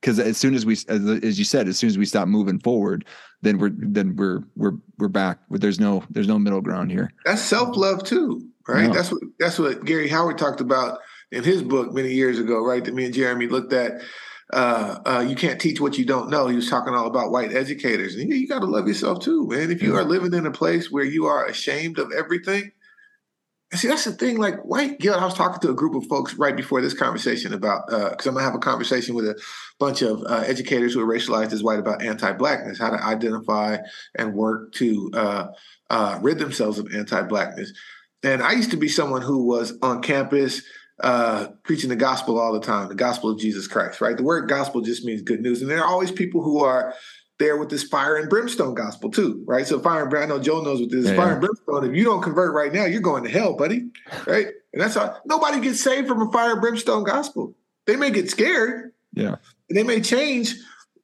because as soon as we as, as, you said as soon as we stop moving forward then we're then we're we're we're back there's no there's no middle ground here that's self-love too right no. that's what that's what gary howard talked about in his book many years ago right that me and jeremy looked at uh, uh, you can't teach what you don't know. He was talking all about white educators. And you, you got to love yourself too, man. If you are living in a place where you are ashamed of everything, see, that's the thing. Like white guilt, I was talking to a group of folks right before this conversation about because uh, I'm gonna have a conversation with a bunch of uh, educators who are racialized as white about anti-blackness, how to identify and work to uh, uh, rid themselves of anti-blackness. And I used to be someone who was on campus uh, preaching the gospel all the time, the gospel of Jesus Christ. Right? The word gospel just means good news, and there are always people who are there with this fire and brimstone gospel too, right? So fire and brimstone, I know Joe knows what this yeah, fire and brimstone. If you don't convert right now, you're going to hell, buddy. Right? And that's how nobody gets saved from a fire and brimstone gospel. They may get scared. Yeah. They may change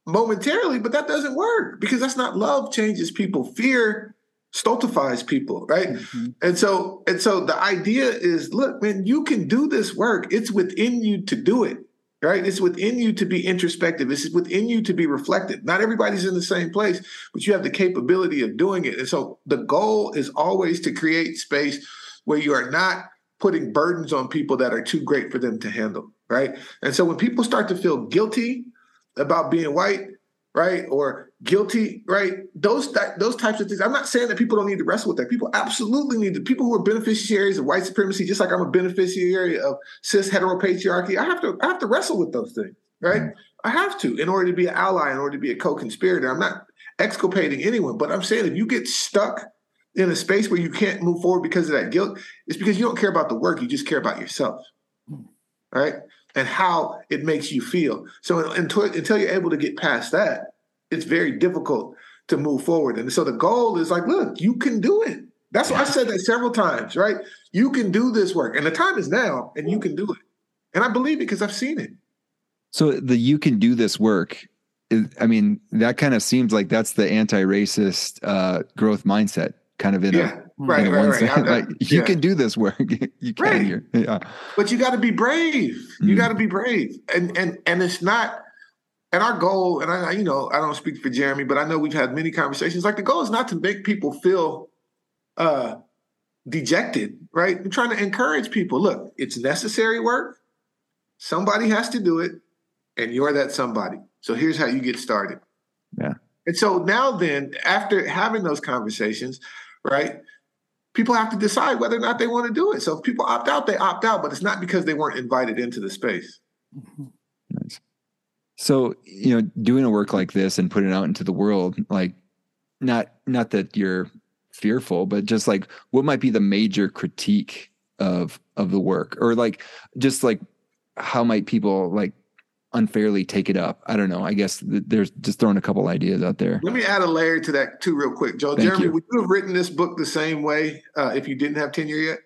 momentarily, but that doesn't work because that's not love changes people. Fear stultifies people, right? Mm-hmm. And so, and so the idea is, look, man, you can do this work. It's within you to do it right? It's within you to be introspective. It's within you to be reflective. Not everybody's in the same place, but you have the capability of doing it. And so the goal is always to create space where you are not putting burdens on people that are too great for them to handle, right? And so when people start to feel guilty about being white, right? Or guilty, right? Those those types of things. I'm not saying that people don't need to wrestle with that. People absolutely need to. People who are beneficiaries of white supremacy, just like I'm a beneficiary of cis heteropatriarchy, I have to I have to wrestle with those things, right? Mm-hmm. I have to in order to be an ally, in order to be a co-conspirator. I'm not exculpating anyone, but I'm saying if you get stuck in a space where you can't move forward because of that guilt, it's because you don't care about the work, you just care about yourself. Hmm. Right? and how it makes you feel. So until, until you're able to get past that, it's very difficult to move forward. And so the goal is like, look, you can do it. That's why I said that several times, right? You can do this work, and the time is now, and you can do it. And I believe it because I've seen it. So the you can do this work. Is, I mean, that kind of seems like that's the anti-racist uh, growth mindset, kind of in yeah, a right, in right, right. I- I- like you yeah. can do this work. you can. Right. Yeah. but you got to be brave. You Mm. got to be brave, and and and it's not. And our goal, and I, you know, I don't speak for Jeremy, but I know we've had many conversations. Like the goal is not to make people feel uh, dejected, right? We're trying to encourage people. Look, it's necessary work. Somebody has to do it, and you're that somebody. So here's how you get started. Yeah. And so now, then, after having those conversations, right? People have to decide whether or not they want to do it. So if people opt out, they opt out, but it's not because they weren't invited into the space. Nice. So, you know, doing a work like this and putting it out into the world, like not not that you're fearful, but just like what might be the major critique of of the work or like just like how might people like unfairly take it up? I don't know. I guess th- there's just throwing a couple ideas out there. Let me add a layer to that too, real quick, Joe. Thank Jeremy, you. would you have written this book the same way uh, if you didn't have tenure yet?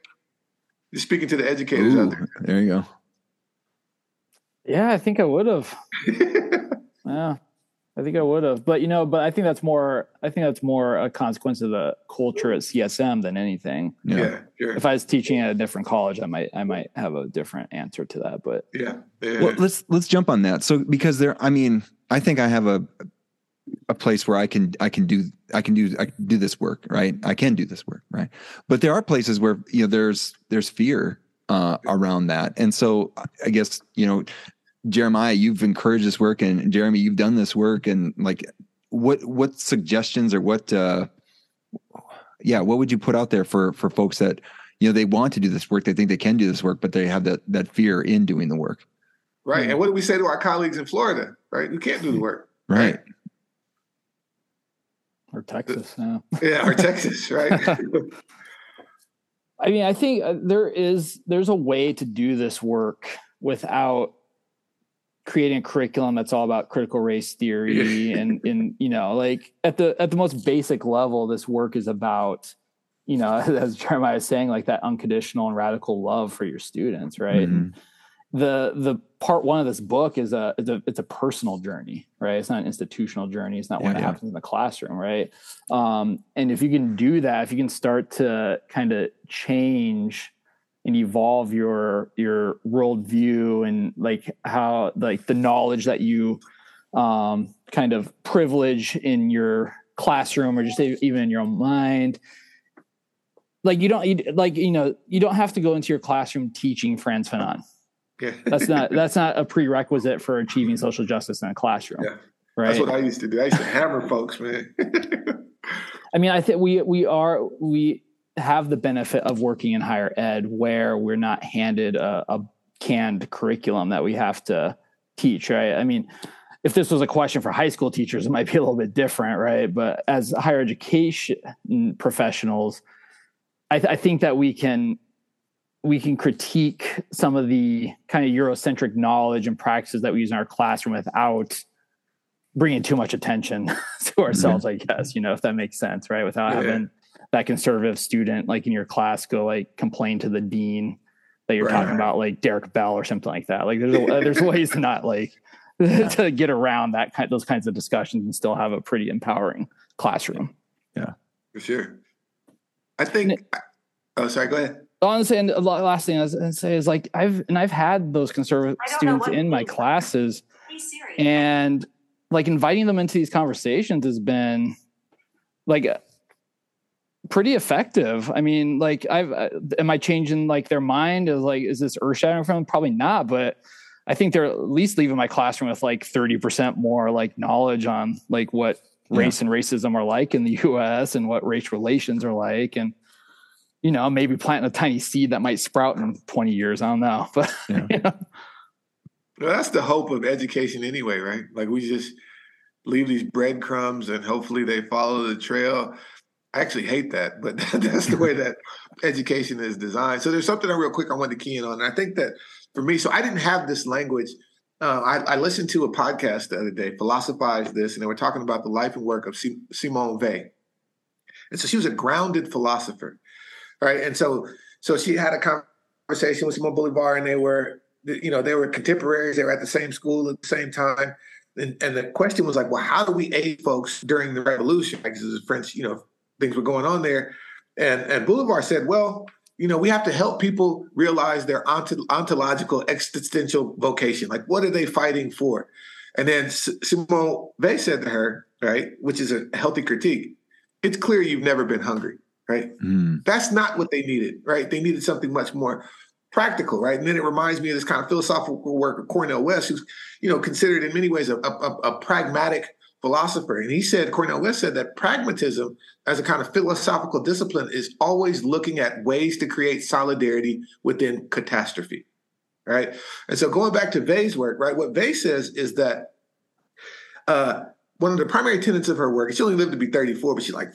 You're speaking to the educators Ooh, out there. there you go. Yeah, I think I would have. Yeah, I think I would have. But you know, but I think that's more. I think that's more a consequence of the culture at CSM than anything. Yeah. yeah, sure. If I was teaching at a different college, I might I might have a different answer to that. But yeah, yeah. Well, let's let's jump on that. So because there, I mean, I think I have a a place where I can I can do I can do I can do this work, right? I can do this work, right? But there are places where you know there's there's fear uh, around that, and so I guess you know, Jeremiah, you've encouraged this work, and Jeremy, you've done this work, and like, what what suggestions or what, uh, yeah, what would you put out there for for folks that you know they want to do this work, they think they can do this work, but they have that that fear in doing the work, right. And what do we say to our colleagues in Florida? Right, You can't do the work? right? or Texas. Yeah. Yeah, or Texas, right? I mean, I think uh, there is there's a way to do this work without creating a curriculum that's all about critical race theory and and you know like at the at the most basic level this work is about you know as Jeremiah is saying like that unconditional and radical love for your students right Mhm. The the part one of this book is a it's a it's a personal journey right? It's not an institutional journey. It's not one Yeah, that yeah. happens in the classroom right? Um and if you can do that if you can start to kind of change and evolve your your worldview and like how like the knowledge that you um kind of privilege in your classroom or just even in your own mind like you don't you, like you know you don't have to go into your classroom teaching Frantz Fanon yeah. that's not that's not a prerequisite for achieving social justice in a classroom Yeah. right That's what I used to do. I used to hammer folks, man. i mean i think we we are we have the benefit of working in higher ed where we're not handed a, a canned curriculum that we have to teach right i mean if this was a question for high school teachers it might be a little bit different right but as higher education professionals i, th- I think that we can we can critique some of the kind of Eurocentric knowledge and practices that we use in our classroom without bringing too much attention to ourselves, mm-hmm. I guess, you know, if that makes sense, right? Without Yeah. having that conservative student like in your class go like complain to the dean that you're Right. talking about like Derrick Bell or something like that. Like there's a, there's ways to not like to get around that kind those kinds of discussions and still have a pretty empowering classroom. Yeah. For sure. I think. Oh, sorry. Go ahead. Honestly, and the last thing I was going to say is like I've and I've had those conservative I don't know students in my means. classes, and like inviting them into these conversations has been like pretty effective. I mean, like I've uh, am I changing like their mind? Is like is this earth shattering for them? Probably not, but I think they're at least leaving my classroom with like thirty percent more like knowledge on like what race and racism are like in the U.S. and what race relations are like, and you know maybe planting a tiny seed that might sprout in twenty years. I don't know, but Yeah. you know, Well, that's the hope of education anyway, right? Like we just leave these breadcrumbs and hopefully they follow the trail. I actually hate that, but that's the way that education is designed. So there's something I real quick I wanted to key in on. And I think that for me, so I didn't have this language. Uh, I, I listened to a podcast the other day, Philosophize This, and they were talking about the life and work of Si- Simone Weil. And so she was a grounded philosopher, right? And so so she had a conversation with Simone de Beauvoir, and they were you know they were contemporaries. They were at the same school at the same time. And, and the question was like, well, how do we aid folks during the revolution? Because the French, you know, things were going on there. And and Bolivar said, well, you know, we have to help people realize their ont- ontological existential vocation. Like, what are they fighting for? And then Simone Weil said to her, right, which is a healthy critique, it's clear you've never been hungry, right? Mm. That's not what they needed, right? They needed something much more practical, right? And then it reminds me of this kind of philosophical work of Cornel West, who's, you know, considered in many ways a, a, a pragmatic philosopher. And he said, Cornel West said that pragmatism as a kind of philosophical discipline is always looking at ways to create solidarity within catastrophe. Right. And so going back to Weil's work, right, what Weil says is that uh, one of the primary tenets of her work, she only lived to be 34, but she like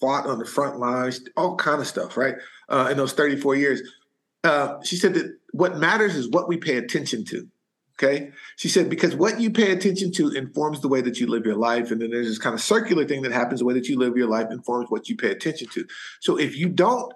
fought on the front lines, all kind of stuff, right? Uh, in those 34 years. Uh, she said that what matters is what we pay attention to. Okay. She said, because what you pay attention to informs the way that you live your life. And then there's this kind of circular thing that happens. The way that you live your life informs what you pay attention to. So if you don't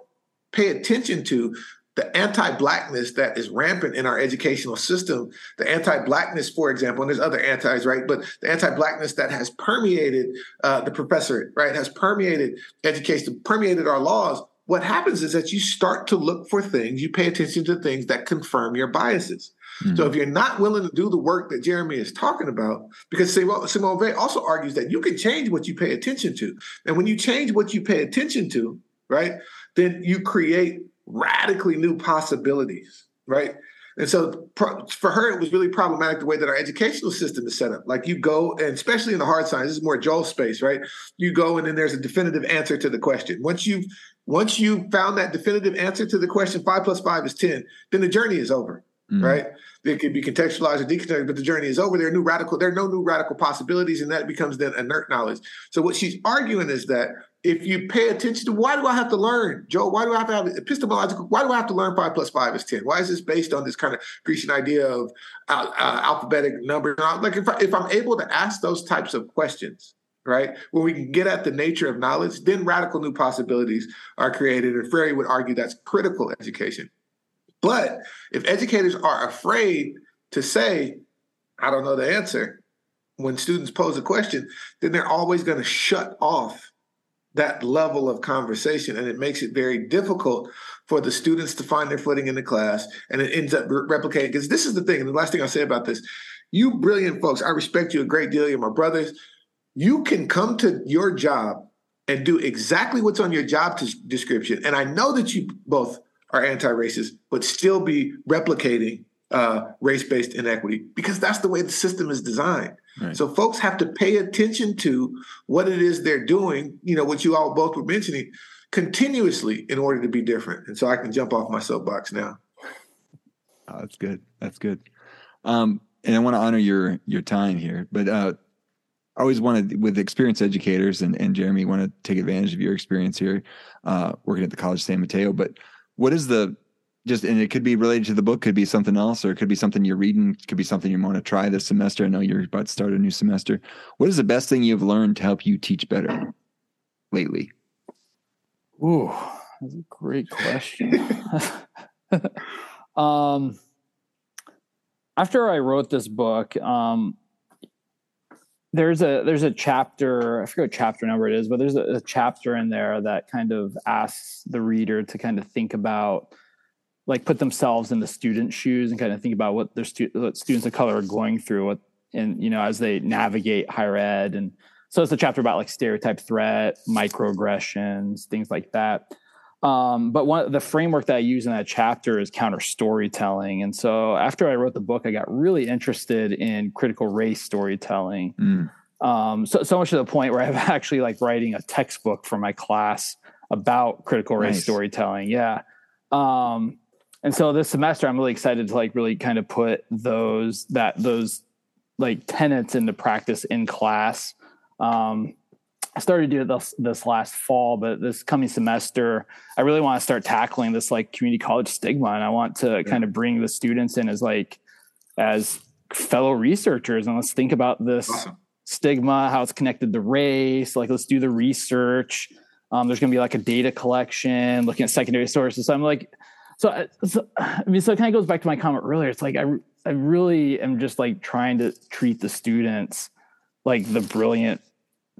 pay attention to the anti-blackness that is rampant in our educational system, the anti-blackness, for example, and there's other antis, right? But the anti-blackness that has permeated uh, the professorate, right, has permeated education, permeated our laws. What happens is that you start to look for things, you pay attention to things that confirm your biases. Mm-hmm. So if you're not willing to do the work that Jeremy is talking about, because Simone Weil also argues that you can change what you pay attention to. And when you change what you pay attention to, right, then you create radically new possibilities, right? And so for her, it was really problematic the way that our educational system is set up. Like you go, and especially in the hard science, this is more Joel space, right? You go and then there's a definitive answer to the question. Once you've once you found that definitive answer to the question, five plus five is 10, then the journey is over mm. right? It could be contextualized or decontextualized, but the journey is over. There are new radical, there are no new radical possibilities, and that becomes then inert knowledge. So what she's arguing is that if you pay attention to why do I have to learn, Joe? Why do I have to have epistemological? Why do I have to learn five plus five is ten? Why is this based on this kind of Grecian idea of uh, uh, alphabetic numbers? Like if, I, if I'm able to ask those types of questions, right? When we can get at the nature of knowledge, then radical new possibilities are created. And Freire would argue that's critical education. But if educators are afraid to say, I don't know the answer, when students pose a question, then they're always going to shut off that level of conversation. And it makes it very difficult for the students to find their footing in the class. And it ends up re- replicating. Because this is the thing. And the last thing I'll say about this you brilliant folks, I respect you a great deal. You're my brothers. You can come to your job and do exactly what's on your job t- description. And I know that you both are anti-racist, but still be replicating uh, race-based inequity because that's the way the system is designed. Right. So folks have to pay attention to what it is they're doing. You know what you all both were mentioning continuously in order to be different. And so I can jump off my soapbox now. Oh, that's good. That's good. Um, and I want to honor your your time here, but uh, I always wanted with experienced educators and, and Jeremy want to take advantage of your experience here, uh, working at the College of San Mateo. But what is the just and it could be related to the book could be something else or it could be something you're reading could be something you want to try this semester. I know you're about to start a new semester. What is the best thing you've learned to help you teach better lately? Ooh, that's a great question. Um after i wrote this book um there's a there's a chapter i forget what chapter number it is but there's a, a, chapter in there that kind of asks the reader to kind of think about like put themselves in the student shoes and kind of think about what their stu- what students of color are going through what and you know as they navigate higher ed and so it's a chapter about like stereotype threat microaggressions things like that um, but one the framework that I use in that chapter is counter storytelling. And so after I wrote the book, I got really interested in critical race storytelling. Mm. Um, so so much to the point where I'm actually like writing a textbook for my class about critical race nice. storytelling. Yeah. Um, and so this semester I'm really excited to like really kind of put those that those like tenets into practice in class. Um, I started to doing this this last fall, but this coming semester, I really want to start tackling this like community college stigma, and I want to yeah. kind of bring the students in as like as fellow researchers, and let's think about this awesome. stigma, how it's connected to race. Like, let's do the research. Um, there's going to be like a data collection, looking at secondary sources. So I'm like, so, uh, so I mean, so it kind of goes back to my comment earlier. It's like I, I really am just like trying to treat the students like the brilliant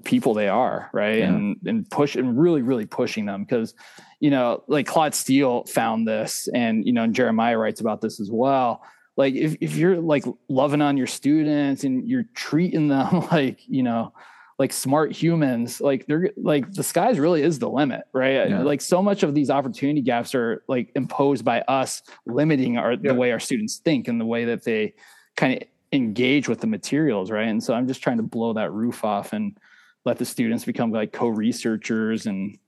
people they are, right? Yeah. And and push and really, really pushing them because, you know, like Claude Steele found this, and you know, and Jeremiah writes about this as well. Like if if you're like loving on your students and you're treating them like you know like smart humans like they're like the skies really is the limit right yeah. like so much of these opportunity gaps are like imposed by us limiting our yeah. the way our students think and the way that they kind of engage with the materials right and so i'm just trying to blow that roof off and let the students become like co-researchers and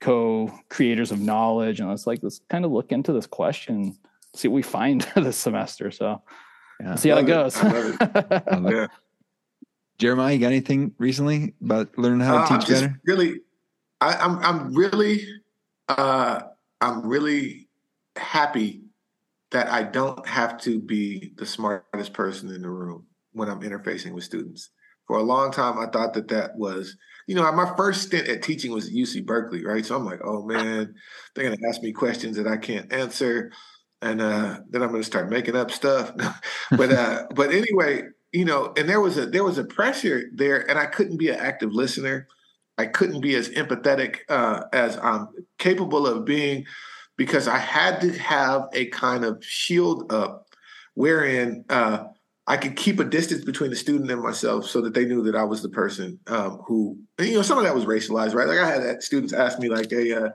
co-creators of knowledge and let's like let's kind of look into this question see what we find this semester so yeah. see how it goes it. Jeremiah, you got anything recently about learning how to uh, teach better? Really, I, am I'm, I'm really uh, I'm really happy that I don't have to be the smartest person in the room when I'm interfacing with students. For a long time, I thought that that was, you know, my first stint at teaching was at UC Berkeley, right? So I'm like, oh man, they're gonna ask me questions that I can't answer, and uh, then I'm gonna start making up stuff. but uh, but anyway, you know, and there was a there was a pressure there, and I couldn't be an active listener. I couldn't be as empathetic uh, as I'm capable of being because I had to have a kind of shield up wherein uh, I could keep a distance between the student and myself so that they knew that I was the person um, who, you know, some of that was racialized, right? Like I had students ask me like, a, uh,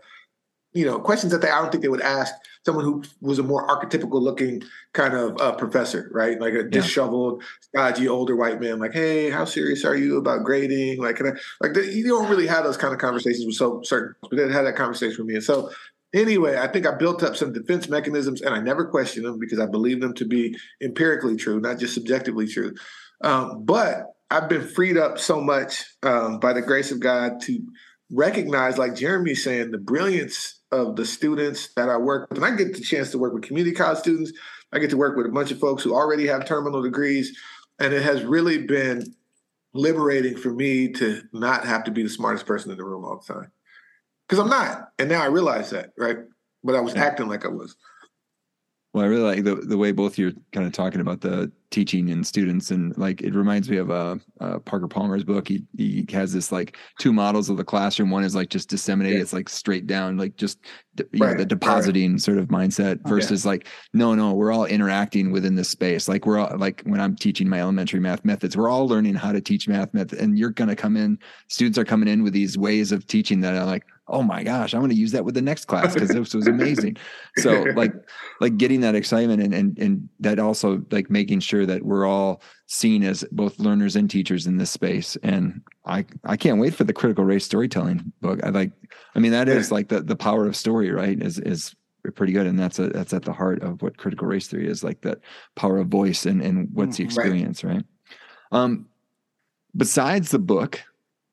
you know, questions that they I don't think they would ask someone who was a more archetypical looking kind of uh, professor, right? Like a disheveled, stodgy older white man. Like, hey, how serious are you about grading? Like, can I, like the, you don't really have those kind of conversations with so certain, but they had that conversation with me. And so, anyway, I think I built up some defense mechanisms, and I never questioned them because I believe them to be empirically true, not just subjectively true. Um, but I've been freed up so much um, by the grace of God to recognize, like Jeremy's saying, the brilliance of the students that I work with. And I get the chance to work with community college students. I get to work with a bunch of folks who already have terminal degrees. And it has really been liberating for me to not have to be the smartest person in the room all the time. Because I'm not. And now I realize that, right? But I was yeah. acting like I was. Well, I really like the the way both you're kind of talking about the teaching and students, and like it reminds me of uh, uh, Parker Palmer's book. He he has this like two models of the classroom. One is like just disseminate; yeah. it's like straight down, like just you right. know, the depositing right. sort of mindset versus like no, no, we're all interacting within this space. Like we're all like when I'm teaching my elementary math methods, we're all learning how to teach math methods, and you're going to come in. Students are coming in with these ways of teaching that are like, oh my gosh, I'm going to use that with the next class because this was amazing. so like, like getting that excitement and, and, and that also like making sure that we're all seen as both learners and teachers in this space. And I, I can't wait for the critical race storytelling book. I like, I mean, that is like the, the power of story, right? Is, is pretty good. And that's a, that's at the heart of what critical race theory is like that power of voice and, and what's the mm, experience, right? right? Um, besides the book,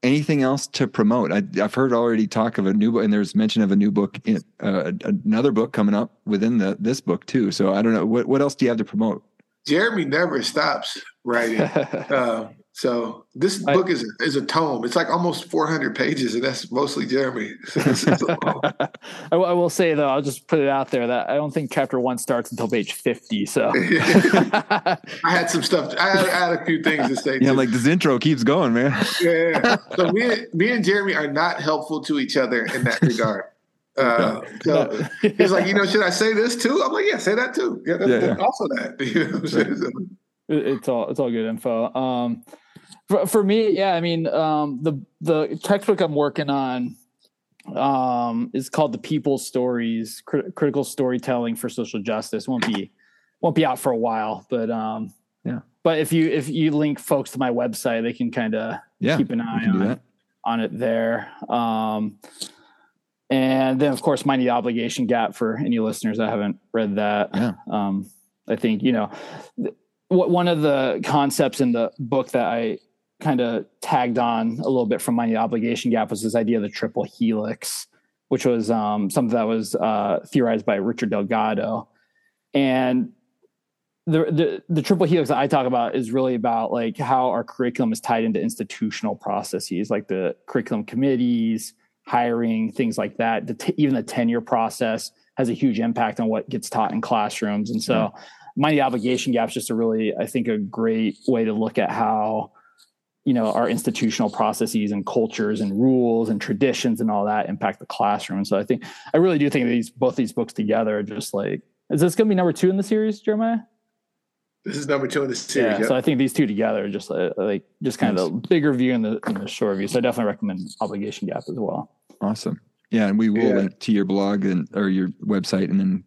anything else to promote? I, have heard already talk of a new book, and there's mention of a new book, in, uh, another book coming up within the this book too. So I don't know what what else do you have to promote? Jeremy never stops writing. uh, so this book is is a tome. It's like almost 400 pages, and that's mostly Jeremy. I, I, will say though, I'll just put it out there that I don't think chapter one starts until page 50. So I had some stuff. I had, I had, a few things to say. Yeah, too. like this intro keeps going, man. yeah. So me, me and Jeremy are not helpful to each other in that regard. Uh, so he's like, you know, should I say this too? I'm like, yeah, say that too. Yeah, that's, yeah, yeah. also that. it's all it's all good info. Um, for, for me, yeah, I mean, um, the the textbook I'm working on um, is called "The People Stories: Crit- Critical Storytelling for Social Justice." won't be won't be out for a while, but um, yeah. But if you if you link folks to my website, they can kind of yeah, keep an eye on on it there. Um, and then, of course, Mind the Obligation Gap for any listeners that haven't read that. Yeah. Um, I think you know one of the concepts in the book that I kind of tagged on a little bit from my obligation gap was this idea of the triple helix, which was um, something that was uh, theorized by Richard Delgado. And the, the the triple helix that I talk about is really about like how our curriculum is tied into institutional processes, like the curriculum committees, hiring, things like that. The t- even the tenure process has a huge impact on what gets taught in classrooms. And so, mm-hmm. Obligation Gap is just a really, I think, a great way to look at how you know our institutional processes and cultures and rules and traditions and all that impact the classroom. so I think I really do think these both these books together are just like is this going to be number two in the series, Jeremiah? This is number two in the series. Yeah, yep. so I think these two together are just like, like just kind of the bigger view and the, and the short view. So I definitely recommend Obligation Gap as well. Awesome. Yeah, and we will yeah. link to your blog and or your website, and then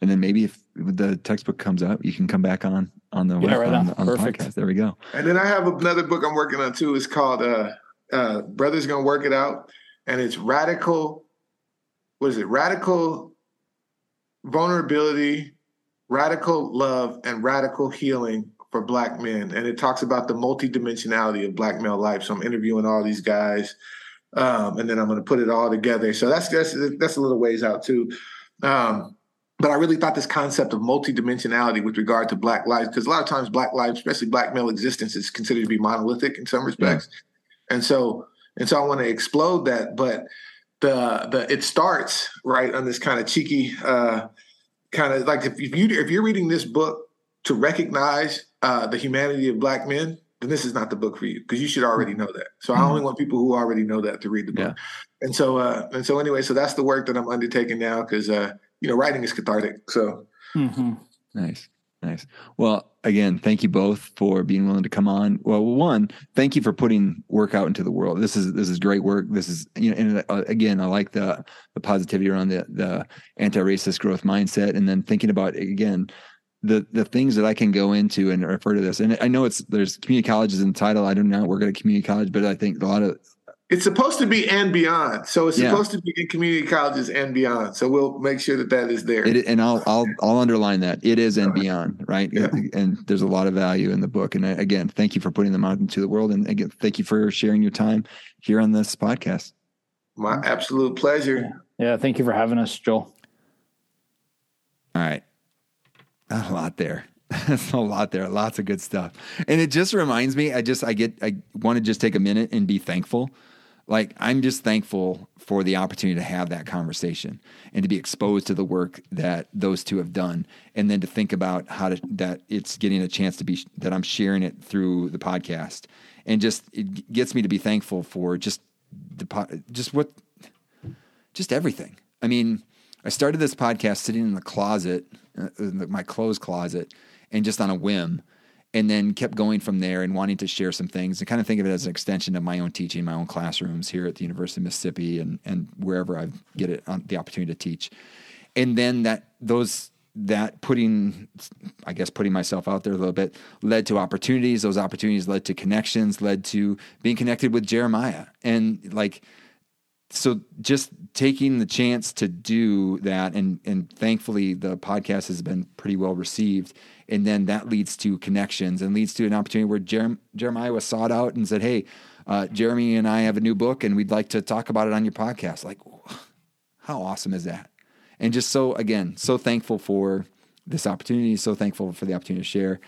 and then maybe if the textbook comes out, you can come back on on the yeah, right on, on, on the podcast. There we go. And then I have another book I'm working on too. It's called uh, uh, "Brothers Gonna Work It Out," and it's radical. What is it? Radical vulnerability, radical love, and radical healing for Black men. And it talks about the multidimensionality of Black male life. So I'm interviewing all these guys, um, and then I'm going to put it all together. So that's that's that's a little ways out too. Um, but I really thought this concept of multidimensionality with regard to Black lives, because a lot of times Black lives, especially Black male existence, is considered to be monolithic in some respects, yeah. and so and so I want to explode that. But the the it starts right on this kind of cheeky, uh, kind of like if, you if you're reading this book to recognize uh, the humanity of Black men, then this is not the book for you because you should already know that. So I only mm-hmm. want people who already know that to read the book. Yeah. And so uh, and so anyway, so that's the work that I'm undertaking now because. Uh, you know, writing is cathartic. So mm-hmm. nice. Nice. Well, again, thank you both for being willing to come on. Well, one, thank you for putting work out into the world. This is this is great work. This is you know, and uh, again, I like the the positivity around the the anti-racist growth mindset, and then thinking about again the the things that I can go into and refer to this. And I know it's there's community colleges in the title. I do not work at a community college, but I think a lot of it's supposed to be and beyond. So it's yeah. supposed to be in community colleges and beyond. So we'll make sure that that is there. It, and I'll I'll I'll underline that it is and uh-huh. beyond, right? Yeah. And there's a lot of value in the book. And uh, again, thank you for putting them out into the world. And again, thank you for sharing your time here on this podcast. My absolute pleasure. Yeah, yeah thank you for having us, Joel. All right, not a lot there. That's a lot there. Lots of good stuff. And it just reminds me, I just I get I want to just take a minute and be thankful like i'm just thankful for the opportunity to have that conversation and to be exposed to the work that those two have done and then to think about how to that it's getting a chance to be that i'm sharing it through the podcast. And just it gets me to be thankful for just the just what just everything. I mean i started this podcast sitting in the closet uh, in my clothes closet and just on a whim and then kept going from there and wanting to share some things and kind of think of it as an extension of my own teaching, my own classrooms here at the University of Mississippi and and wherever I get it on the opportunity to teach. And then that those that putting I guess putting myself out there a little bit led to opportunities. Those opportunities led to connections, led to being connected with Jeremiah. And like so just taking the chance to do that and and thankfully the podcast has been pretty well received and then that leads to connections and leads to an opportunity where Jer- Jeremiah was sought out and said, "Hey, uh, Jeremy and I have a new book, and we'd like to talk about it on your podcast." Like, how awesome is that? And just so again, so thankful for this opportunity. So thankful for the opportunity to share.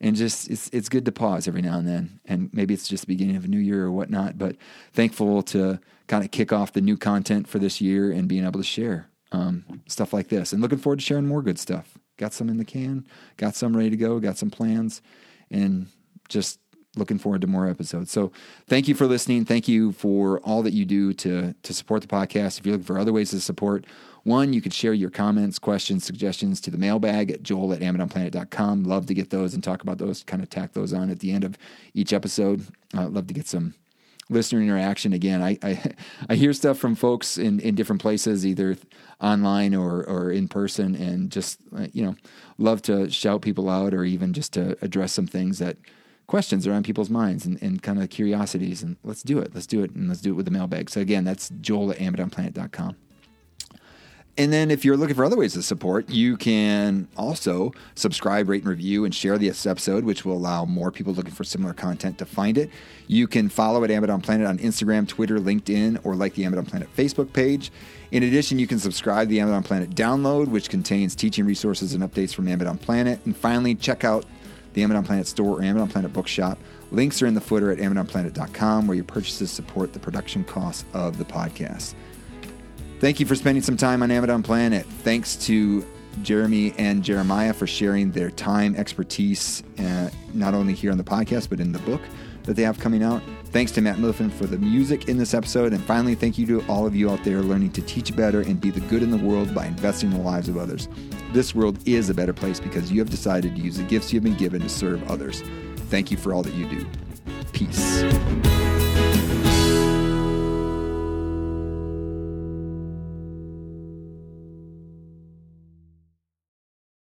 And just it's it's good to pause every now and then, and maybe it's just the beginning of a new year or whatnot. But thankful to kind of kick off the new content for this year and being able to share um, stuff like this, and looking forward to sharing more good stuff got some in the can, got some ready to go, got some plans, and just looking forward to more episodes. So thank you for listening. Thank you for all that you do to to support the podcast. If you're looking for other ways to support, one, you could share your comments, questions, suggestions to the mailbag at joel at amidonplanet.com. Love to get those and talk about those, kind of tack those on at the end of each episode. Uh, love to get some listener interaction. Again, I, I, I hear stuff from folks in, in different places, either online or, or in person, and just, uh, you know, love to shout people out or even just to address some things that questions are on people's minds and, and kind of curiosities. And let's do it. Let's do it. And let's do it with the mailbag. So again, that's joel at amidonplanet.com. And then if you're looking for other ways to support, you can also subscribe, rate, and review, and share this episode, which will allow more people looking for similar content to find it. You can follow at Amidon Planet on Instagram, Twitter, LinkedIn, or like the Amidon Planet Facebook page. In addition, you can subscribe to the Amidon Planet download, which contains teaching resources and updates from Amidon Planet. And finally, check out the Amidon Planet store or Amidon Planet bookshop. Links are in the footer at AmidonPlanet.com, where your purchases support the production costs of the podcast. Thank you for spending some time on Amidon Planet. Thanks to Jeremy and Jeremiah for sharing their time, expertise, uh, not only here on the podcast, but in the book that they have coming out. Thanks to Matt Millifen for the music in this episode. And finally, thank you to all of you out there learning to teach better and be the good in the world by investing in the lives of others. This world is a better place because you have decided to use the gifts you have been given to serve others. Thank you for all that you do. Peace.